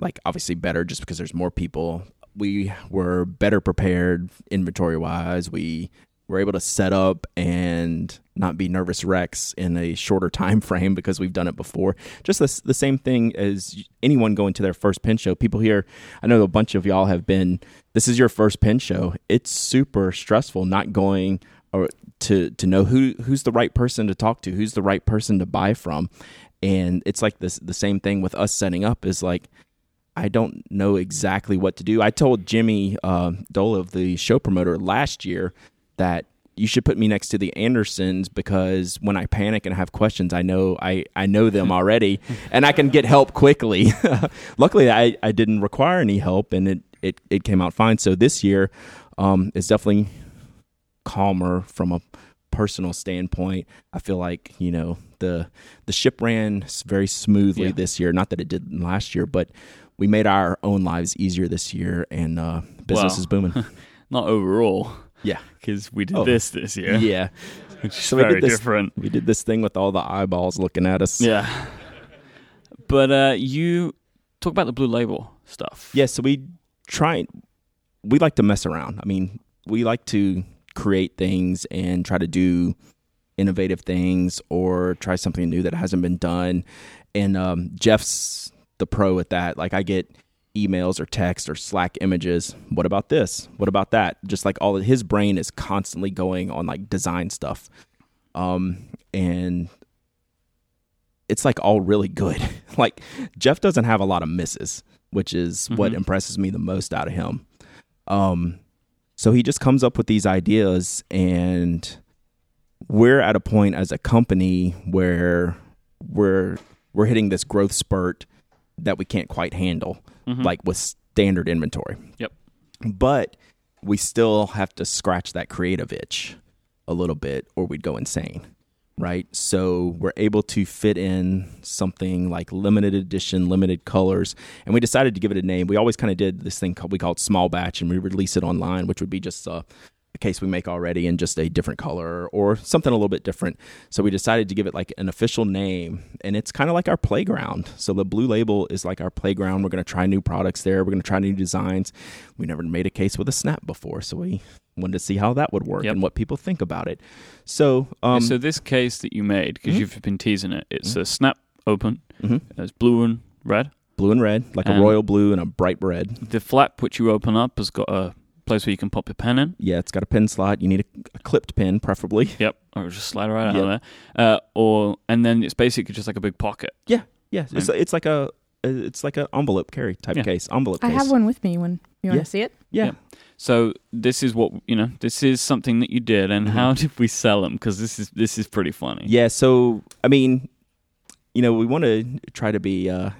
like obviously better, just because there's more people. We were better prepared inventory wise. We were able to set up and not be nervous wrecks in a shorter [laughs] time frame because we've done it before. Just the, the same thing as anyone going to their first pin show. People here, I know a bunch of y'all have been. This is your first pin show. It's super stressful not going or to to know who who's the right person to talk to, who's the right person to buy from, and it's like this the same thing with us setting up is like. I don't know exactly what to do. I told Jimmy uh, Dolov, the show promoter, last year that you should put me next to the Andersons because when I panic and have questions, I know I, I know them [laughs] already and I can get help quickly. [laughs] Luckily, I, I didn't require any help and it, it, it came out fine. So this year um, is definitely calmer from a personal standpoint. I feel like you know the the ship ran very smoothly Yeah. this year. Not that it didn't last year, but we made our own lives easier this year, and uh, business Wow. is booming. [laughs] Not overall, yeah, because we did Oh. this this year, yeah. [laughs] which is So we did very this- different. We did this thing with all the eyeballs looking at us. Yeah. But uh, you talk about the blue label stuff. Yeah, so we try we like to mess around. I mean, we like to create things and try to do innovative things or try something new that hasn't been done. And um, Jeff's the pro at that. Like I get emails or text or Slack images. What about this? What about that? Just like all of his brain is constantly going on like design stuff. Um, and it's like all really good. [laughs] like Jeff doesn't have a lot of misses, which is what Mhm. impresses me the most out of him. Um, so he just comes up with these ideas, and we're at a point as a company where we're we're hitting this growth spurt that we can't quite handle, Mhm. like with standard inventory. Yep. But we still have to scratch that creative itch a little bit, or we'd go insane right? So we're able to fit in something like limited edition, limited colors, and we decided to give it a name. We always kind of did this thing called we called small batch, and we release it online, which would be just a case we make already in just a different color or something a little bit different. So we decided to give it like an official name, and it's kind of like our playground. So the blue label is like our playground. We're going to try new products there. We're going to try new designs. We never made a case with a snap before, so we wanted to see how that would work Yep. and what people think about it. So, um, so this case that you made, because Mhm. you've been teasing it, it's a snap open. mhm. It's blue and red. blue and red, like a royal blue and a bright red. The flap which you open up has got a place where you can pop your pen in. Yeah, it's got a pin slot. You need a, a clipped pin, preferably. [laughs] Yep, or just slide right out Yep. of there. Uh, or and then it's basically just like a big pocket. Yeah, yeah. it's it's like a it's like an envelope carry type Yeah. case. Envelope I case. have one with me. When you want Yeah. to see it? Yeah. Yep. So this is what you know. This is something that you did, and Mhm. how [laughs] did we sell them? Because this is this is pretty funny. Yeah, so I mean, you know, we want to try to be uh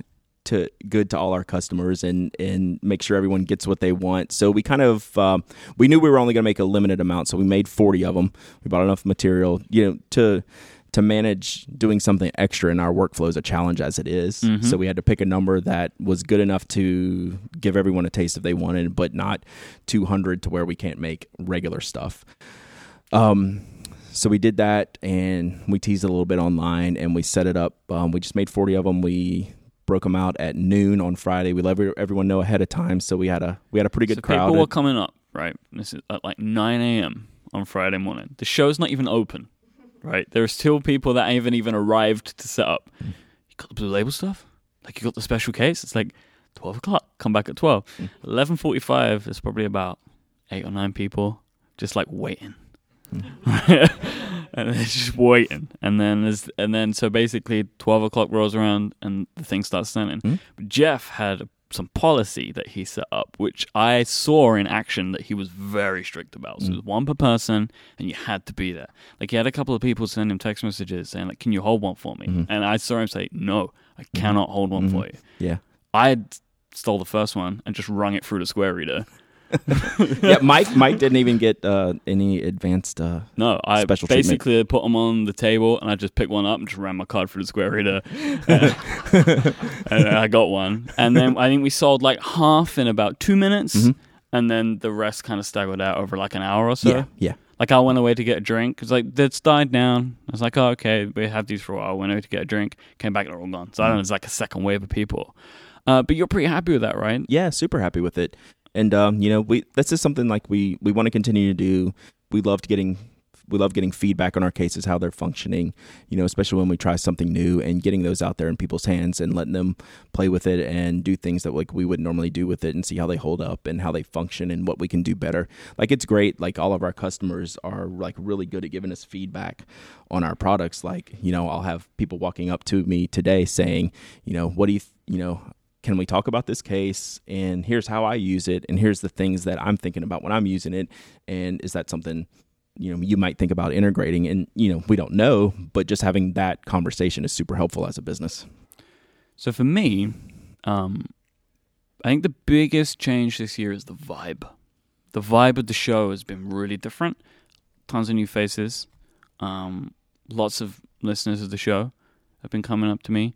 to good to all our customers and and make sure everyone gets what they want. So we kind of um, we knew we were only going to make a limited amount, so we made 40 of them. We bought enough material, you know, to to manage doing something extra in our workflow is a challenge as it is. Mhm. So we had to pick a number that was good enough to give everyone a taste if they wanted, but not 200 to where we can't make regular stuff. Um, so we did that and we teased it a little bit online and we set it up. Um, we just made 40 of them. We broke them out at noon on Friday. We let everyone know ahead of time, so we had a we had a pretty good so crowd. people were coming up, right? This is at like 9 a.m. on Friday morning. The show's not even open, right? There are still people that haven't even arrived to set up. You got the blue label stuff? Like you got the special case? It's like 12 o'clock. Come back at 12. Mm. 11.45, there's probably about eight or nine people just like waiting. [laughs] and they're just waiting, and then there's, and then so basically twelve o'clock rolls around and the thing starts turning. Mhm. Jeff had some policy that he set up, which I saw in action that he was very strict about. So it was one per person, and you had to be there. Like he had a couple of people send him text messages saying like, "Can you hold one for me?" Mhm. And I saw him say, "No, I cannot hold one for you." Yeah. I stole the first one and just rung it through the square reader. [laughs] yeah, Myke. Myke didn't even get uh, any advanced. Uh, No, I Special treatment. basically put them on the table and I just picked one up and just ran my card through the square reader. and, [laughs] and I got one. And then I think we sold like half in about two minutes. Mhm. And then the rest kind of staggered out over like an hour or so. yeah, yeah. Like I went away to get a drink because like it's died down. I was like, oh okay, we have these for a while. Went away to get a drink, came back and they're all gone. So I don't know, it's like a second wave of people. Uh, but you're pretty happy with that, right? yeah, super happy with it. And um, you know, we this is something like we we want to continue to do. We loved getting we love getting feedback on our cases, how they're functioning. You know, especially when we try something new and getting those out there in people's hands and letting them play with it and do things that like we would normally do with it and see how they hold up and how they function and what we can do better. Like it's great. Like all of our customers are like really good at giving us feedback on our products. Like you know, I'll have people walking up to me today saying, you know, what do you th- you know can we talk about this case and here's how I use it and here's the things that I'm thinking about when I'm using it and is that something you know you might think about integrating and you know we don't know but just having that conversation is super helpful as a business So for me, um, I think the biggest change this year is the vibe. The vibe of the show has been really different. Tons of new faces. Um, lots of listeners of the show have been coming up to me.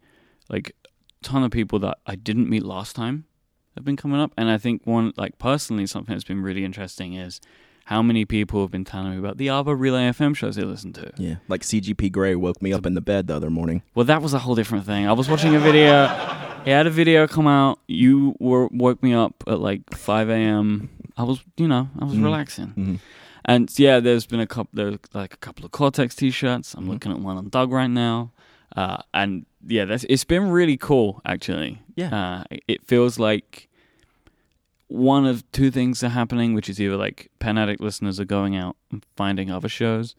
Like ton of people that I didn't meet last time have been coming up. And I think one like personally something that's been really interesting is how many people have been telling me about the other Relay FM shows they listen to. yeah like CGP Grey woke me up in the bed the other morning Well, that was a whole different thing. I was watching a video. He had a video come out. You were woke me up at like 5 a.m. I was, you know, I was Mhm. relaxing. Mhm. And yeah, there's been a couple. There's like a couple of Cortex T-shirts. I'm Mhm. looking at one on Doug right now. Uh, and yeah, that's, it's been really cool actually. yeah Uh, it feels like one of two things are happening, which is either like Pen Addict listeners are going out and finding other shows,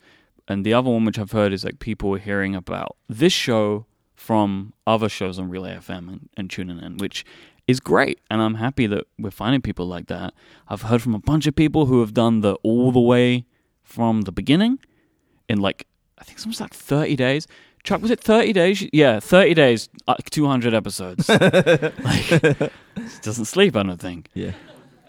and the other one, which I've heard, is like people are hearing about this show from other shows on Relay FM and, and tuning in, which is great. And I'm happy that we're finding people like that. I've heard from a bunch of people who have done the all the way from the beginning in like, I think it's almost like 30 days. Chuck, was it 30 days? Yeah, 30 days, uh, 200 episodes. [laughs] like, doesn't sleep, I don't think. yeah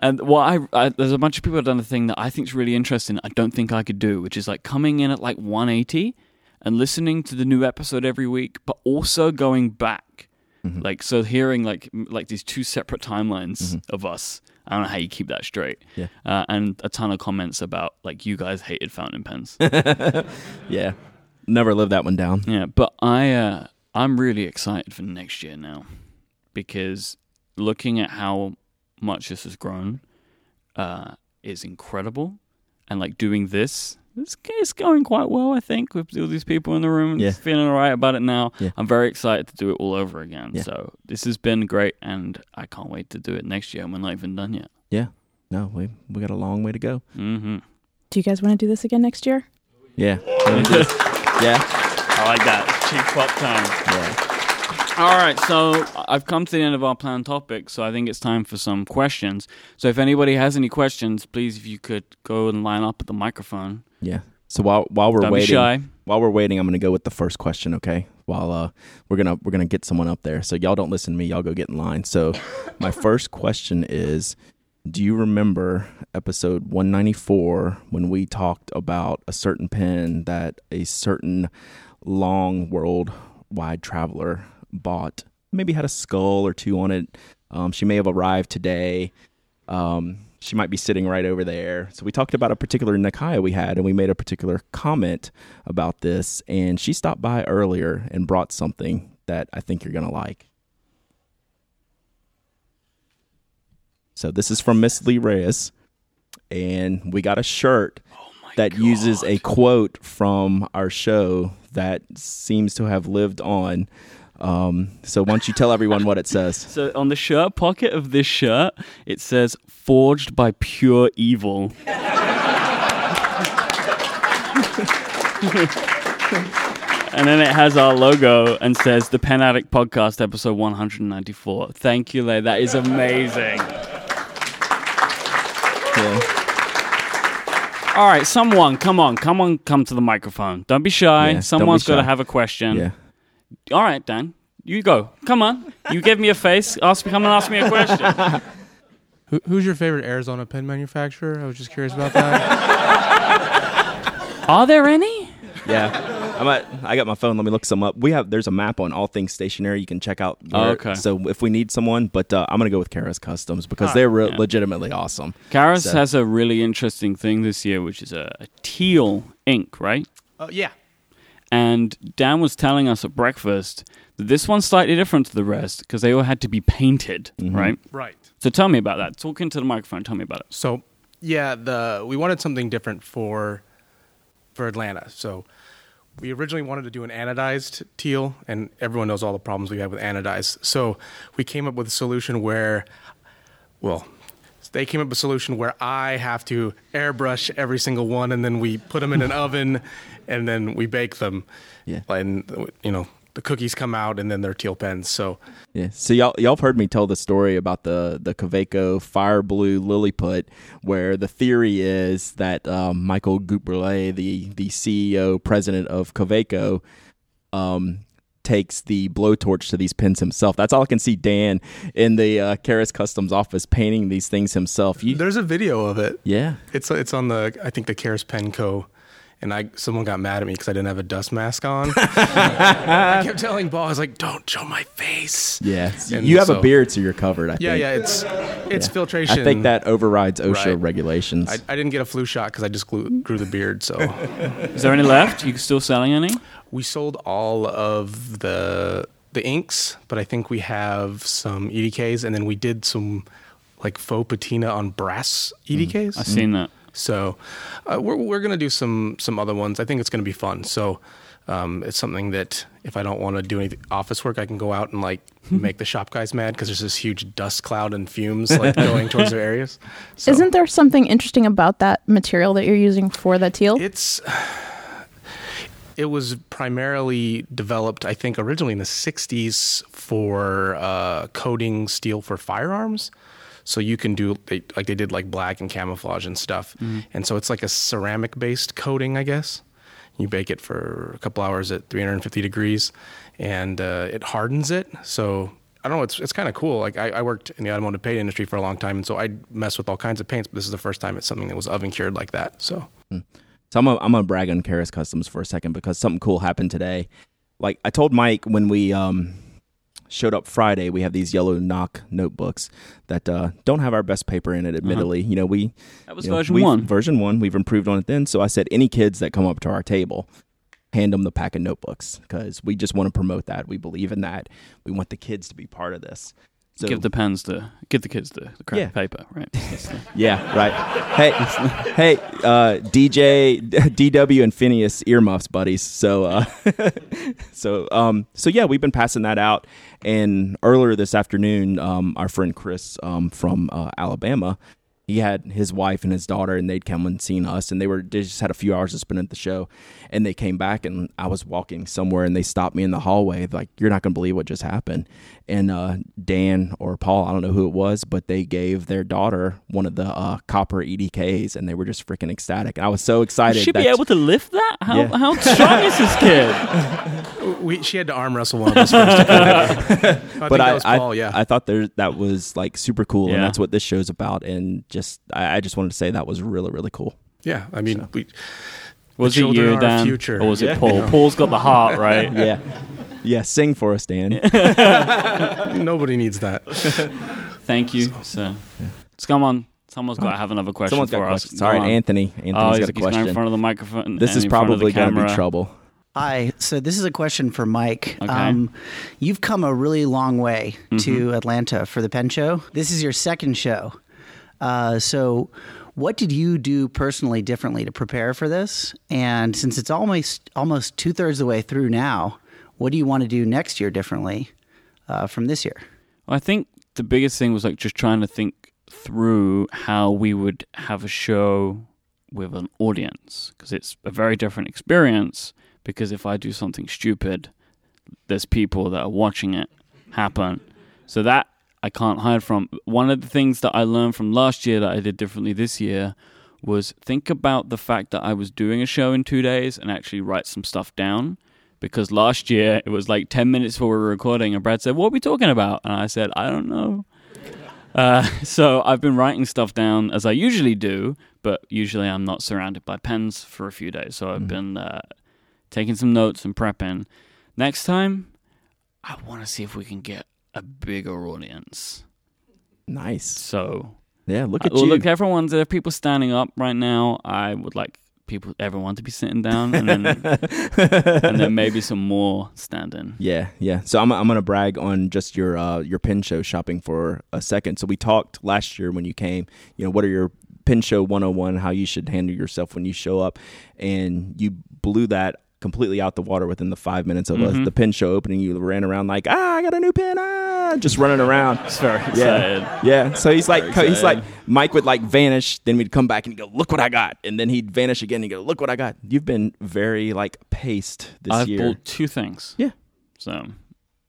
And what I, I there's a bunch of people have done a thing that I think is really interesting. I don't think I could do, which is like coming in at like 180 and listening to the new episode every week, but also going back. Mhm. Like so, hearing like like these two separate timelines Mhm. of us. I don't know how you keep that straight. Yeah. Uh, and a ton of comments about like you guys hated fountain pens. [laughs] yeah never lived that one down Yeah, but I uh, I'm really excited for next year now because looking at how much this has grown uh, is incredible, and like doing this, it's, it's going quite well. I think with all these people in the room, Yeah. feeling alright about it now. Yeah. I'm very excited to do it all over again. Yeah. So this has been great, and I can't wait to do it next year. And we're not even done yet. Yeah. No we we got a long way to go hmm Do you guys want to do this again next year? yeah yeah I like that cheap pop time. yeah All right, so I've come to the end of our planned topic, so I think it's time for some questions. So if anybody has any questions, please, if you could go and line up at the microphone. yeah so while while we're Don't be waiting shy. while we're waiting, I'm gonna go with the first question, okay? While uh we're gonna we're gonna get someone up there. So y'all don't listen to me, y'all go get in line. So my first question is do you remember episode 194 when we talked about a certain pen that a certain long worldwide traveler bought? Maybe had a skull or two on it. Um, she may have arrived today. Um, she might be sitting right over there. So we talked about a particular Nakaya we had, and we made a particular comment about this. And she stopped by earlier and brought something that I think you're gonna like. So this is from Miss Lee Reyes, and we got a shirt Oh that uses a quote from our show that seems to have lived on. Um, so why don't you tell everyone what it says? [laughs] So on the shirt pocket of this shirt, it says "Forged by pure evil." and then it has our logo and says "The Pen Addict Podcast, episode 194." Thank you, Lay. That is amazing. Yeah. All right, someone, come on, come on, come to the microphone. Don't be shy. Yeah, don't Someone's got to have a question. Yeah. All right, Dan, you go. Come on. You give me a face. Ask me. Come and ask me a question. [laughs] Who, who's your favorite Arizona pen manufacturer? I was just curious about that. Are there any? Yeah. I'm at, I got my phone. Let me look some up. We have there's a map on all things stationary. You can check out. Oh, okay. So if we need someone, but uh, I'm gonna go with Karas Kustoms because they're re- yeah. legitimately awesome. Karas So- has a really interesting thing this year, which is a, a teal ink, right? uh, yeah. And Dan was telling us at breakfast that this one's slightly different to the rest because they all had to be painted, Mm-hmm. right? Right. So tell me about that. Talk into the microphone. Tell me about it. So, yeah, the we wanted something different for for Atlanta. So, we originally wanted to do an anodized teal, and everyone knows all the problems we have with anodized. So, we came up with a solution where, well, they came up with a solution where I have to airbrush every single one, and then we put them in an [laughs] oven, and then we bake them. Yeah. And you know, the cookies come out, and then they're teal pens. So, Yeah. So y'all y'all have heard me tell the story about the the Kaweco Fire Blue Lilliput, where the theory is that um, Michael Gutberlet, the the CEO president of Kaweco, um, takes the blowtorch to these pins himself. That's all I can see. Dan in the uh, Karas Kustoms office painting these things himself. You, there's a video of it. yeah. It's it's on the I think the Karas Pen Co, and I someone got mad at me because I didn't have a dust mask on. [laughs] I kept telling Paul, I was like, "Don't show my face." Yeah. And you have a beard, so you're covered. I Yeah, think. yeah. It's it's Yeah. filtration. I think that overrides OSHA Right. regulations. I, I didn't get a flu shot because I just grew, grew the beard. So [laughs] Is there any left? You still selling any? we sold all of the the inks, but I think we have some EDKs, and then we did some like faux patina on brass EDKs. Mm. I've seen that. So uh, we're we're gonna do some some other ones. I think it's gonna be fun. So um, it's something that if I don't want to do any office work, I can go out and like [laughs] make the shop guys mad because there's this huge dust cloud and fumes like [laughs] going towards their areas. So Isn't there something interesting about that material that you're using for the teal? it's [sighs] it was primarily developed, I think, originally in the '60s for uh, coating steel for firearms. So you can do they, like they did like black and camouflage and stuff, and so it's like a ceramic based coating, I guess. You bake it for a couple hours at 350 degrees, and uh, it hardens it. So I don't know. It's it's kind of cool. Like I, I worked in the automotive paint industry for a long time, and so I mess with all kinds of paints. But this is the first time it's something that was oven cured like that. So So I'm gonna, I'm gonna brag on Karas Kustoms for a second because something cool happened today. Like I told Myke when we um, showed up Friday, we have these yellow Nock notebooks that uh, don't have our best paper in it. Admittedly, you know we That was you know, version one. Version one. We've improved on it then. So I said, any kids that come up to our table, hand them the pack of notebooks because we just want to promote that. We believe in that. We want the kids to be part of this. So give the pens to give the kids the, the crap Yeah. paper, right? [laughs] Yeah, right. Hey, [laughs] hey, uh, DJ, [laughs] DW, and Phineas earmuffs, buddies. So, uh, so, um, so yeah, we've been passing that out. And earlier this afternoon, um, our friend Chris um, from uh, Alabama, he had his wife and his daughter, and they'd come and seen us, and they were they just had a few hours to spend at the show, and they came back, and I was walking somewhere, and they stopped me in the hallway, like you're not gonna believe what just happened, and uh, Dan or Paul, I don't know who it was, but they gave their daughter one of the uh, copper EDKs, and they were just freaking ecstatic. I was so excited. Should she be able to lift that? How Yeah. how strong is this kid? [laughs] we she had to arm wrestle one of us first. [laughs] I [laughs] but I, was I, yeah. I thought there that was like super cool, Yeah. and that's what this show's about. And just, I, I just wanted to say that was really, really cool. yeah, I mean, we, Was it you, are our Dan, future. or was it Yeah. Paul? [laughs] Paul's got the heart, right? Yeah, yeah. Sing for us, Dan. [laughs] nobody needs that. [laughs] Thank you. So, so come on. Someone's got to have another question Someone's for got a us. question. Sorry, Go. Anthony. Anthony's Oh, he's, got a he's going in front of the microphone. This is in front of probably going to be trouble. Hi. So this is a question for Myke. Okay. Um, you've come a really long way Mm-hmm. to Atlanta for the Pen Show. This is your second show. Uh, so What did you do personally differently to prepare for this? And since it's almost almost two thirds of the way through now, what do you want to do next year differently uh, from this year? I think the biggest thing was like just trying to think through how we would have a show with an audience because it's a very different experience. Because if I do something stupid, there's people that are watching it happen. So that I can't hide from. One of the things that I learned from last year that I did differently this year was think about the fact that I was doing a show in two days and actually write some stuff down. Because last year it was like 10 minutes before we were recording, and Brad said, What are we talking about? And I said, I don't know. Uh, [laughs] so I've been writing stuff down as I usually do, but usually I'm not surrounded by pens for a few days. So I've Mhm. been uh, taking some notes and prepping. Next time, I want to see if we can get a bigger audience. Nice. So Yeah, look at well, you. look, everyone's there. are People standing up right now. I would like people, everyone, to be sitting down, and then [laughs] and then maybe some more standing. Yeah, yeah. So I'm I'm gonna brag on just your uh, your pin show shopping for a second. So we talked last year when you came. You know, what are your pin show 101? How you should handle yourself when you show up, and you blew that completely out the water within the five minutes of Mhm. the pin show opening. You ran around like ah, I got a new pin, ah, just running around. Very excited. Yeah. So he's like, Very he's like. Myke would like vanish, then we'd come back and go, look what I got, and then he'd vanish again and go, look what I got. You've been very like paced this I've year. bought two things. Yeah. So,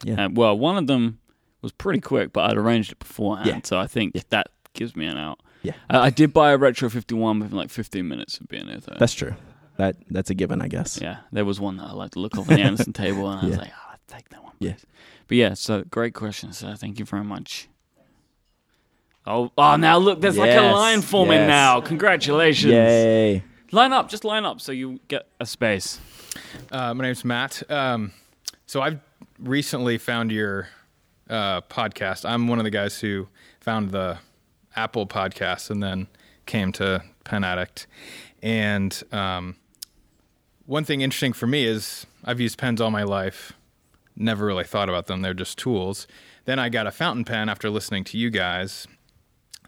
Yeah. uh, well, one of them was pretty quick, but I'd arranged it beforehand. Yeah. So I think that gives me an out. Yeah. I, I did buy a Retro 51 within like 15 minutes of being there. Though. That's true. That that's a given, I guess. yeah, there was one that I liked to look over the Anderson [laughs] table, and I was like, oh, I'll take that one. Yeah. But yeah, so great question, sir. Thank you very much. Oh, oh! Now look, there's like a line forming yes. now. Congratulations! Yay. Line up, just line up, so you get a space. Uh, my name's Matt. Um, so I've recently found your uh, podcast. I'm one of the guys who found the Apple podcast and then came to Pen Addict. And um, one thing interesting for me is I've used pens all my life, never really thought about them. They're just tools. Then I got a fountain pen after listening to you guys.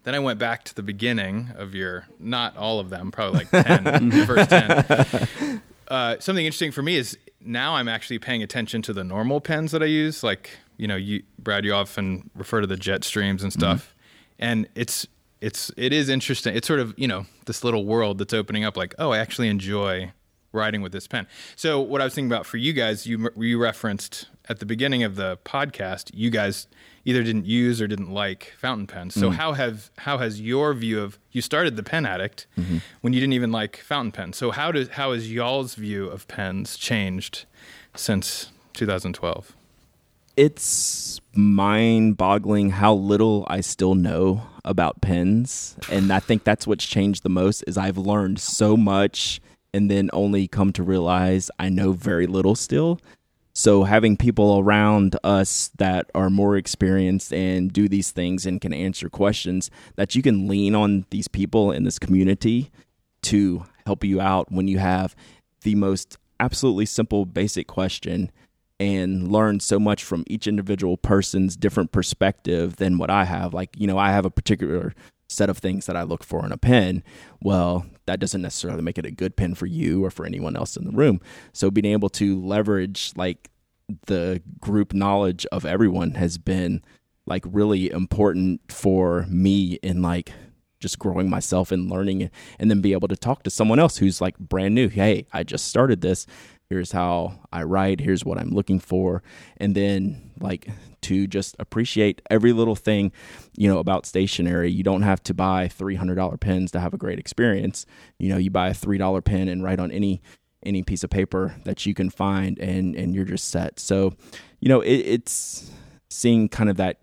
Then I went back to the beginning of your, not all of them, probably like 10, [laughs] the first 10 uh, something interesting for me is now I'm actually paying attention to the normal pens that I use. Like, you know, you Brad, you often refer to the jet streams and stuff, and it's it's it is interesting. It's sort of you know this little world that's opening up. Like, oh, I actually enjoy writing with this pen. So what I was thinking about for you guys, you you referenced at the beginning of the podcast, you guys either didn't use or didn't like fountain pens. So mm-hmm. how have how has your view of you started the pen addict mm-hmm. when you didn't even like fountain pens? So how does how has y'all's view of pens changed since 2012? It's mind boggling how little I still know about pens. And I think that's what's changed the most is I've learned so much and then only come to realize I know very little still. So having people around us that are more experienced and do these things and can answer questions that you can lean on these people in this community to help you out when you have the most absolutely simple basic question and learn so much from each individual person's different perspective than what I have. Like, you know, I have a particular set of things that I look for in a pen. Well, that doesn't necessarily make it a good pen for you or for anyone else in the room. So being able to leverage like the group knowledge of everyone has been like really important for me in like just growing myself and learning and then be able to talk to someone else who's like brand new. Hey, I just started this. Here's how I write. Here's what I'm looking for. And then like to just appreciate every little thing, you know, about stationery. You don't have to buy $300 pens to have a great experience. You know, you buy a $3 pen and write on any any piece of paper that you can find and and you're just set. So, you know, it, it's seeing kind of that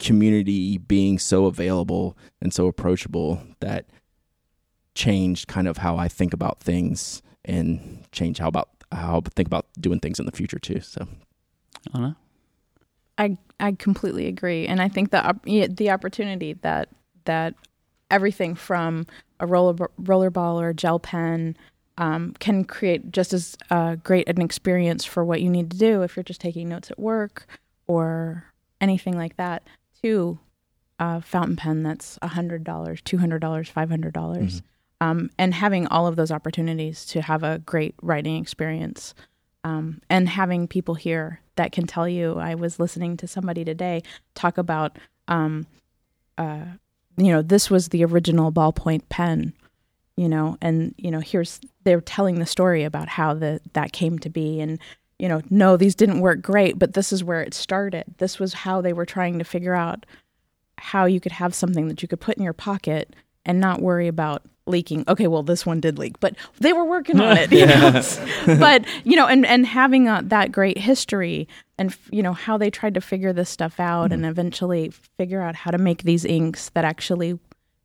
community being so available and so approachable that changed kind of how I think about things and change how about how I think about doing things in the future too. So Anna? I I completely agree, and I think the the opportunity that that everything from a roller rollerball or a gel pen um, can create just as uh, great an experience for what you need to do if you're just taking notes at work or anything like that. To a fountain pen that's $100, $200, $500. dollars Um, and having all of those opportunities to have a great writing experience um, and having people here that can tell you. I was listening to somebody today talk about, um, uh, you know, this was the original ballpoint pen, you know, and you know, here's they're telling the story about how the that came to be, and you know, no, these didn't work great, but this is where it started. This was how they were trying to figure out how you could have something that you could put in your pocket and not worry about leaking. Okay, well, this one did leak, but they were working on it. [laughs] You know? but you know, and and having uh, that great history, and you know how they tried to figure this stuff out, mm-hmm. and eventually figure out how to make these inks that actually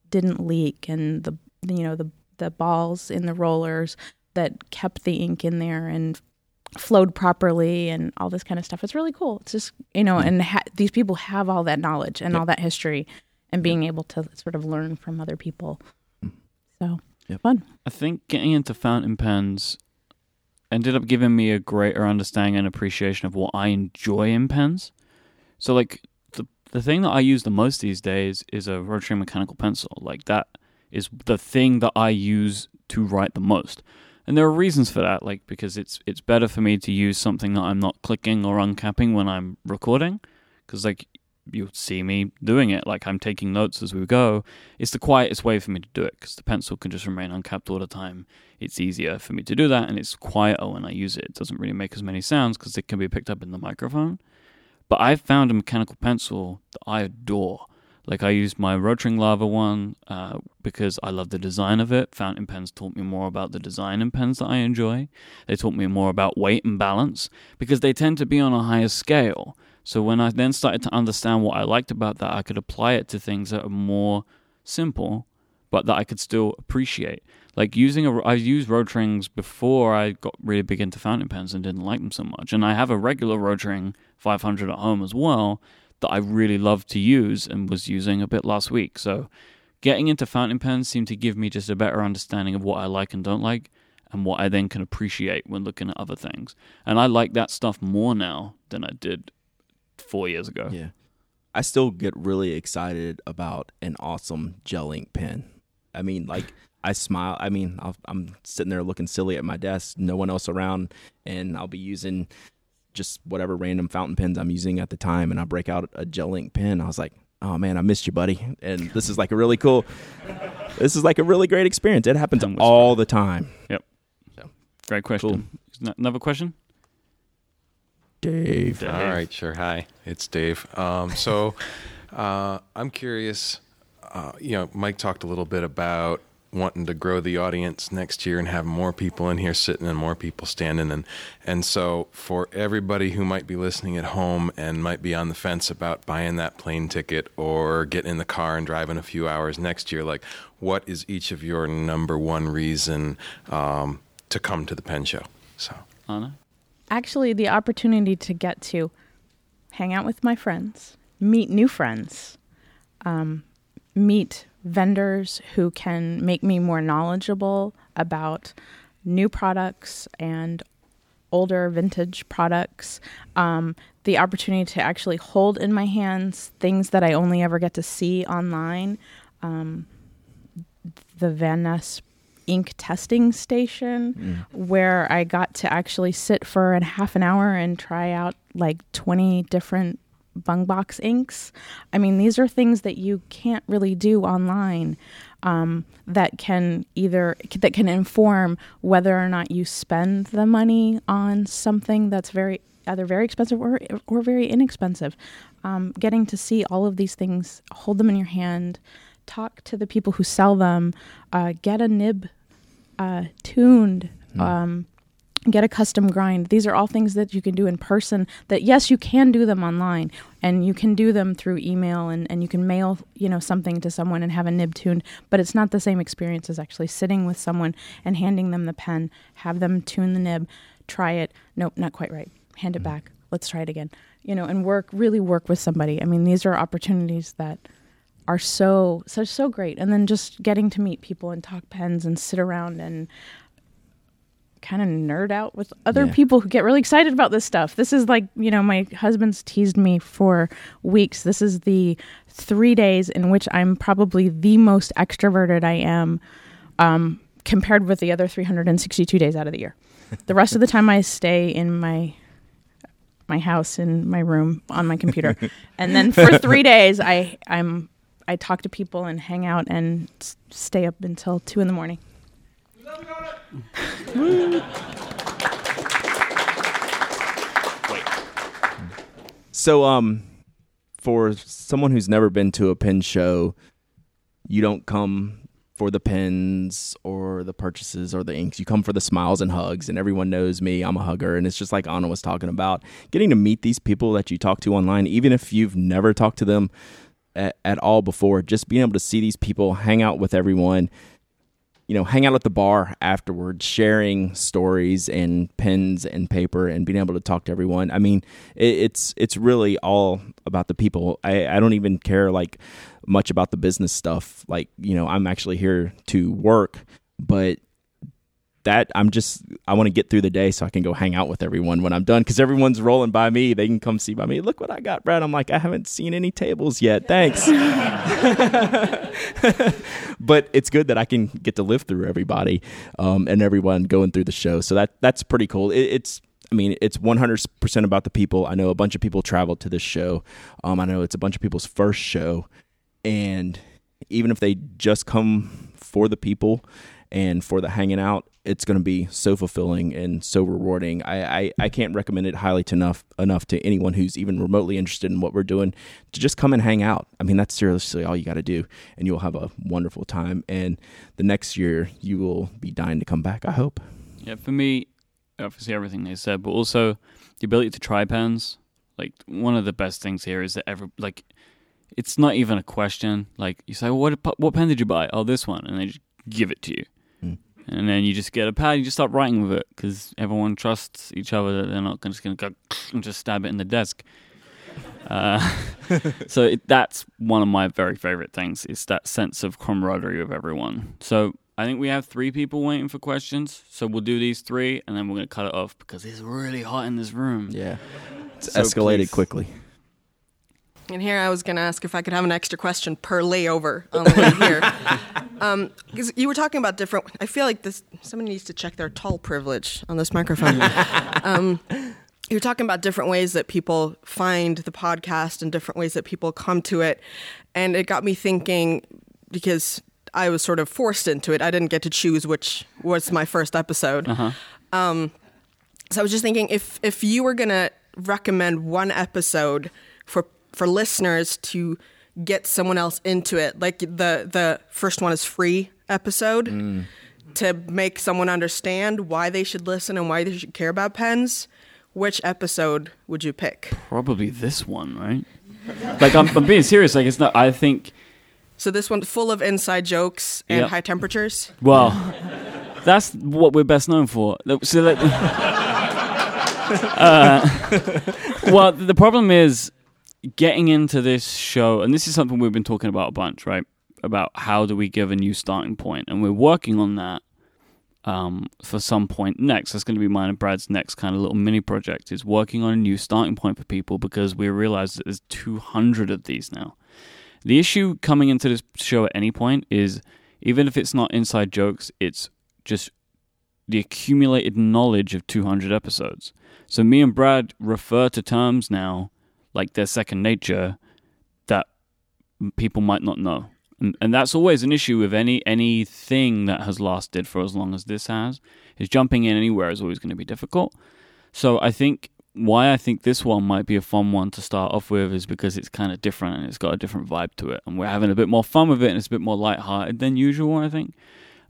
didn't leak, and the you know the the balls in the rollers that kept the ink in there and flowed properly and all this kind of stuff. It's really cool. It's just you know, and ha- these people have all that knowledge and yep. all that history, and being able to sort of learn from other people. So yep. fun. I think getting into fountain pens ended up giving me a greater understanding and appreciation of what I enjoy in pens. So like the the thing that I use the most these days is a rotary mechanical pencil. Like that is the thing that I use to write the most. And there are reasons for that, like because it's it's better for me to use something that I'm not clicking or uncapping when I'm recording, because like you'll see me doing it, like I'm taking notes as we go. It's the quietest way for me to do it because the pencil can just remain uncapped all the time. It's easier for me to do that, and it's quieter when I use it. It doesn't really make as many sounds because it can be picked up in the microphone. But I've found a mechanical pencil that I adore like I used my Rotring Lava one uh, because I love the design of it. Fountain pens taught me more about the design in pens that I enjoy. They taught me more about weight and balance because they tend to be on a higher scale. So when I then started to understand what I liked about that, I could apply it to things that are more simple, but that I could still appreciate. Like using a, I used Rotrings before I got really big into fountain pens and didn't like them so much. And I have a regular Rotring 500 at home as well that I really love to use and was using a bit last week. So getting into fountain pens seemed to give me just a better understanding of what I like and don't like and what I then can appreciate when looking at other things. And I like that stuff more now than I did four years ago. Yeah. I still get really excited about an awesome gel ink pen. I mean, like, I smile. I mean, i am sitting there looking silly at my desk, no one else around, and I'll be using just whatever random fountain pens I'm using at the time, and I break out a gel ink pen. I was like, oh man, I missed you, buddy. And this is like a really cool. this is like a really great experience. It happens all the time. Yep. So, great question. Cool. Another question. Dave. Dave. All right, sure. Hi, it's Dave. Um, so, [laughs] uh, I'm curious. Uh, you know, Myke talked a little bit about wanting to grow the audience next year and have more people in here sitting and more people standing and and so for everybody who might be listening at home and might be on the fence about buying that plane ticket or getting in the car and driving a few hours next year like what is each of your number one reason um, to come to the pen show so Anna actually the opportunity to get to hang out with my friends meet new friends um, meet vendors who can make me more knowledgeable about new products and older vintage products. Um, the opportunity to actually hold in my hands things that I only ever get to see online. Um, the Vanness ink testing station mm. where I got to actually sit for a half an hour and try out like 20 different Bungubox inks. I mean, these are things that you can't really do online um, that can either that can inform whether or not you spend the money on something that's very either very expensive or or very inexpensive. Um, getting to see all of these things, hold them in your hand, talk to the people who sell them, uh, get a nib uh, tuned. Mm. Um, get a custom grind. These are all things that you can do in person that yes, you can do them online and you can do them through email and, and you can mail, you know, something to someone and have a nib tuned, but it's not the same experience as actually sitting with someone and handing them the pen, have them tune the nib, try it. Nope, not quite right. Hand it mm-hmm. back. Let's try it again. You know, and work really work with somebody. I mean, these are opportunities that are so so so great. And then just getting to meet people and talk pens and sit around and kind of nerd out with other Yeah. people who get really excited about this stuff. This is like, you know, my husband's teased me for weeks. This is the three days in which I'm probably the most extroverted I am um, compared with the other 362 days out of the year. The rest of the time I stay in my my house in my room on my computer. [laughs] and then for 3 days I I'm I talk to people and hang out and stay up until 2 in the morning. So, um, for someone who's never been to a pin show, you don't come for the pins or the purchases or the inks. You come for the smiles and hugs, and everyone knows me. I'm a hugger, and it's just like Anna was talking about getting to meet these people that you talk to online, even if you've never talked to them at, at all before. Just being able to see these people, hang out with everyone, you know, hang out at the bar afterwards, sharing stories and pens and paper, and being able to talk to everyone. I mean, it, it's it's really all about the people. I, I don't even care like much about the business stuff. Like you know, I'm actually here to work, but that I'm just I want to get through the day so I can go hang out with everyone when I'm done because everyone's rolling by me. They can come see by me. Look what I got, Brad. I'm like I haven't seen any tables yet. Thanks. [laughs] but it's good that I can get to live through everybody um, and everyone going through the show. So that that's pretty cool. It, it's I mean, it's 100% about the people. I know a bunch of people traveled to this show. Um, I know it's a bunch of people's first show. And even if they just come for the people and for the hanging out, it's going to be so fulfilling and so rewarding. I, I, I can't recommend it highly to enough enough to anyone who's even remotely interested in what we're doing to just come and hang out. I mean, that's seriously all you got to do, and you'll have a wonderful time. And the next year, you will be dying to come back. I hope. Yeah, for me, obviously everything they said, but also the ability to try pens. Like one of the best things here is that every like, it's not even a question. Like you say, well, what what pen did you buy? Oh, this one, and they just give it to you. And then you just get a pad. You just start writing with it because everyone trusts each other. That they're not just going to go [sniffs] and just stab it in the desk. [laughs] Uh, [laughs] so it, that's one of my very favorite things is that sense of camaraderie with everyone. So I think we have three people waiting for questions. So we'll do these three, and then we're gonna cut it off because it's really hot in this room. Yeah, it's So escalated please. quickly. And here I was going to ask if I could have an extra question per layover on the way here. [laughs] Um, 'cause you were talking about different. I feel like this. Somebody needs to check their tall privilege on this microphone. [laughs] um, you're talking about different ways that people find the podcast and different ways that people come to it, and it got me thinking because I was sort of forced into it. I didn't get to choose which was my first episode. Uh-huh. So I was just thinking if if you were gonna recommend one episode for for listeners to get someone else into it, like the the first one is free episode to make someone understand why they should listen and why they should care about pens. Which episode would you pick? Probably this one, right? like I'm, I'm being serious. Like it's not. I think. So this one's full of inside jokes and Yep. high temperatures. Well, that's what we're best known for. So that. [laughs] uh, well, the problem is getting into this show, and this is something we've been talking about a bunch, right? About how do we give a new starting point, and we're working on that um, for some point next. That's going to be mine and Brad's next kind of little mini project. Is working on a new starting point for people because we realize that there's 200 of these now. The issue coming into this show at any point is even if it's not inside jokes, it's just the accumulated knowledge of 200 episodes. So me and Brad refer to terms now like they're second nature that people might not know. And, and that's always an issue with any anything that has lasted for as long as this has. Is jumping in anywhere is always going to be difficult. So I think why I think this one might be a fun one to start off with is because it's kind of different and it's got a different vibe to it, and we're having a bit more fun with it, and it's a bit more lighthearted than usual. I think.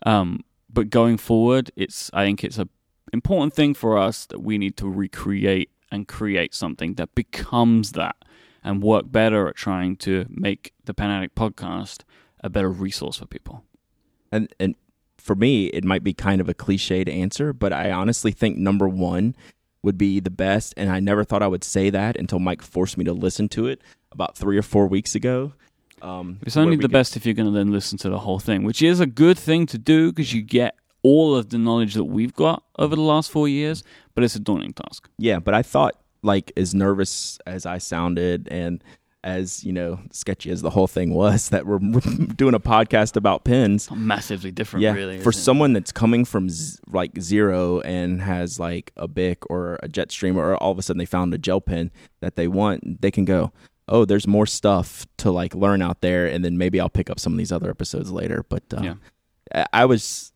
Um, but going forward, it's I think it's a important thing for us that we need to recreate and create something that becomes that and work better at trying to make the Pen Addict podcast a better resource for people. and and for me it might be kind of a cliched answer but i honestly think number one would be the best and i never thought i would say that until Myke forced me to listen to it about three or four weeks ago um, It's only the best if you're going to then listen to the whole thing, which is a good thing to do because you get all of the knowledge that we've got over the last four years, but it's a daunting task. Yeah, but I thought like as nervous as I sounded and as you know sketchy as the whole thing was that we're doing a podcast about pins. Not massively different, Yeah, really. for it? someone that's coming from z- like zero and has like a Bic or a Jetstream, or all of a sudden they found a gel pen that they want, they can go, oh, there's more stuff to like learn out there, and then maybe I'll pick up some of these other episodes later. But uh, Yeah. I, I was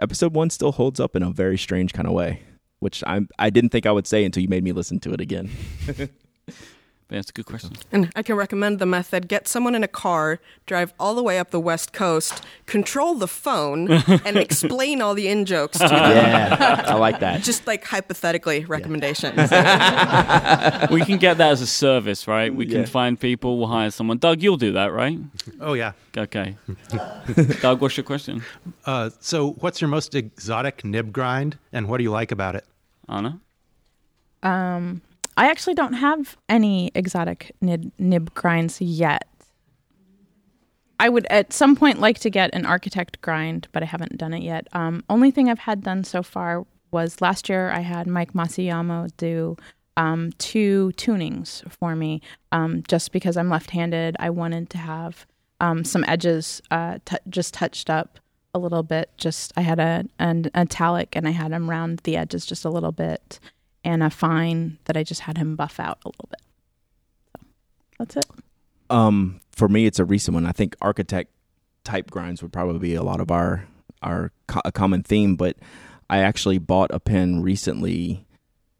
episode one still holds up in a very strange kind of way, which I I didn't think I would say until you made me listen to it again. But that's a good question. And I can recommend the method get someone in a car, drive all the way up the West Coast, control the phone, [laughs] and explain all the in jokes to them. yeah, I like that. [laughs] Just like hypothetically, recommendations. [laughs] we can get that as a service, right? We Yeah. can find people, we'll hire someone. Doug, you'll do that, right? Oh yeah. Okay. Doug, what's your question? Uh, so, what's your most exotic nib grind, and what do you like about it? Anna? Um, I actually don't have any exotic nib, nib grinds yet. I would at some point like to get an architect grind, but I haven't done it yet. Um, only thing I've had done so far was last year I had Mike Masuyama do um, two tunings for me. Um, just because I'm left-handed, I wanted to have um, some edges uh, t- just touched up a little bit. Just I had a an italic and I had him round the edges just a little bit, and a fine that I just had him buff out a little bit. So that's it. Um, for me, it's a recent one. I think architect type grinds would probably be a lot of our our co- a common theme. But I actually bought a pen recently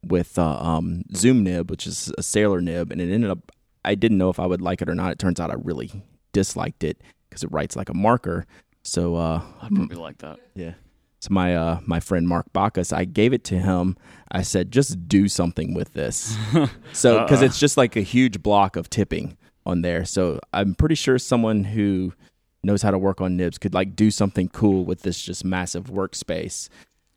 with uh, um, Zoom nib, which is a sailor nib, and it ended up. I didn't know if I would like it or not. It turns out I really disliked it because it writes like a marker. So uh, I'd probably like that. yeah. So my uh my friend Mark Backus, I gave it to him. I said, just do something with this. [laughs] so because it's just like a huge block of tipping on there. So I'm pretty sure someone who knows how to work on nibs could like do something cool with this just massive workspace.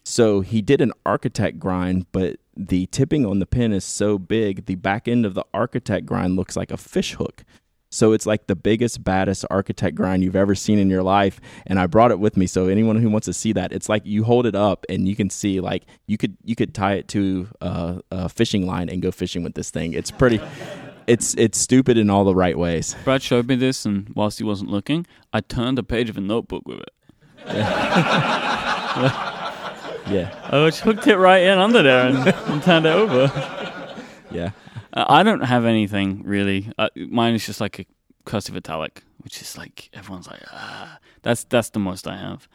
So he did an architect grind, but the tipping on the pen is so big, the back end of the architect grind looks like a fish hook. So it's like the biggest, baddest architect grind you've ever seen in your life. And I brought it with me. So anyone who wants to see that, it's like you hold it up and you can see like you could you could tie it to a, a fishing line and go fishing with this thing. It's pretty. It's it's stupid in all the right ways. Brad showed me this, and whilst he wasn't looking, I turned a page of a notebook with it. [laughs] Yeah, I just hooked it right in under there and, and turned it over. yeah. Uh, I don't have anything really. Uh, mine is just like a cursive italic, which is like everyone's like, ah. That's that's the most I have,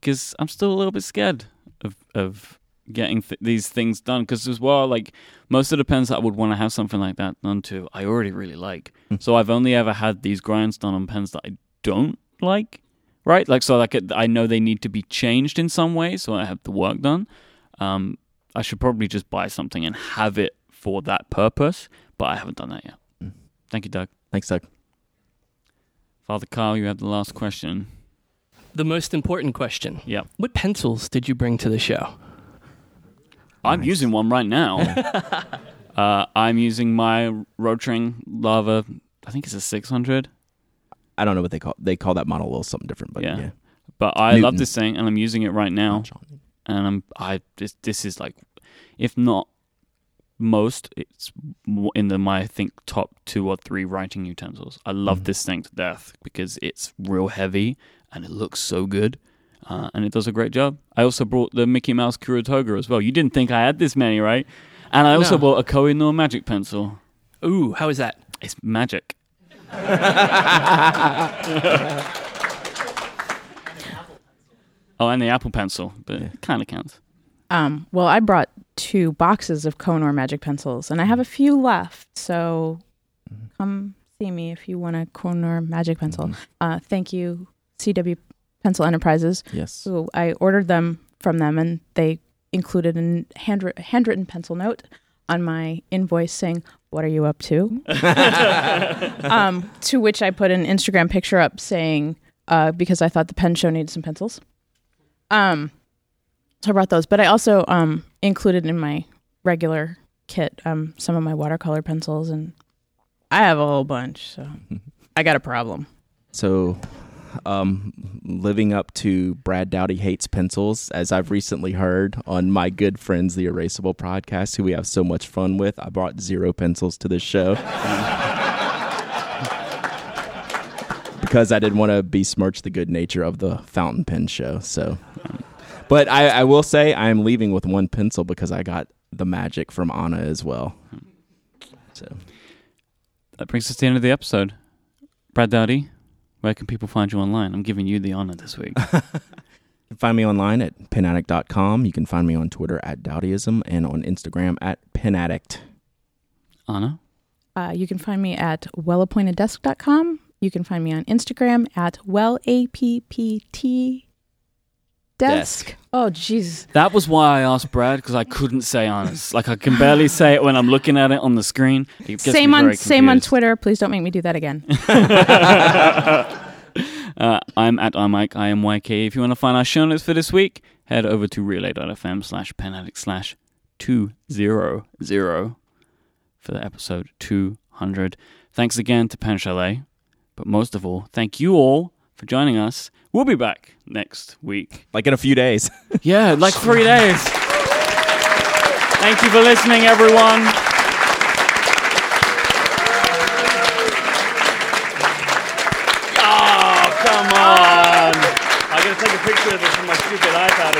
because I'm still a little bit scared of of getting th- these things done. Because as well, like most of the pens that I would want to have something like that done to, I already really like. so I've only ever had these grinds done on pens that I don't like. Right, like so, like I know they need to be changed in some way, so I have the work done. Um, I should probably just buy something and have it for that purpose, but I haven't done that yet. Thank you, Doug. Thanks, Doug. Father Carl, you have the last question. The most important question. Yep. What pencils did you bring to the show? I'm using one right now. [laughs] uh, I'm using my Rotring Lava, I think it's a 600, I don't know what they call they call that model a little something different, but Yeah. yeah. but I love this thing and I'm using it right now. and I'm I this this is like if not most it's in the my I think top two or three writing utensils. I love Mhm. this thing to death because it's real heavy and it looks so good. Uh, and it does a great job. I also brought the Mickey Mouse Kuru Toga as well. You didn't think I had this many, right? And I also No. bought a Koh-i-Noor magic pencil. Ooh, how is that? It's magic. [laughs] oh, and the Apple Pencil, but it kind of counts. Um, well, I brought two boxes of Koh-i-Noor magic pencils, and I have a few left. So come see me if you want a Koh-i-Noor magic pencil. Uh, thank you, CW Pencil Enterprises. Yes. who I ordered them from them, and they included a handwritten, handwritten pencil note on my invoice saying, "What are you up to?" [laughs] um, to which I put an Instagram picture up saying, uh, because I thought the pen show needed some pencils. Um, so I brought those, but I also um, included in my regular kit um, some of my watercolor pencils, and I have a whole bunch, so I got a problem. So um, living up to Brad Dowdy hates pencils, as I've recently heard on my good friends, the Erasable podcast, who we have so much fun with. I brought zero pencils to this show [laughs] because I didn't want to besmirch the good nature of the fountain pen show. So, but I, I will say I am leaving with one pencil because I got the magic from Anna as well. So. That brings us to the end of the episode. Brad Dowdy, where can people find you online? I'm giving you the honor this week. [laughs] You can find me online at penaddict.com. You can find me on Twitter at Dowdyism and on Instagram at penaddict. Anna? Uh, you can find me at wellappointeddesk.com. You can find me on Instagram at wellappt desk. Desk. Oh, jeez. That was why I asked Brad because I couldn't say honest. Like I can barely say it when I'm looking at it on the screen. Same on same on. Twitter. Please don't make me do that again. [laughs] Uh, I'm at imyke, I am YK. If you want to find our show notes for this week, head over to relay.fm slash penaddict slash 200 for the episode 200. Thanks again to Pen Chalet. But most of all, thank you all for joining us. We'll be back next week. Like in a few days. [laughs] Yeah, like three days. Thank you for listening, everyone. Oh, come on. I gotta take a picture of this on my stupid iPad.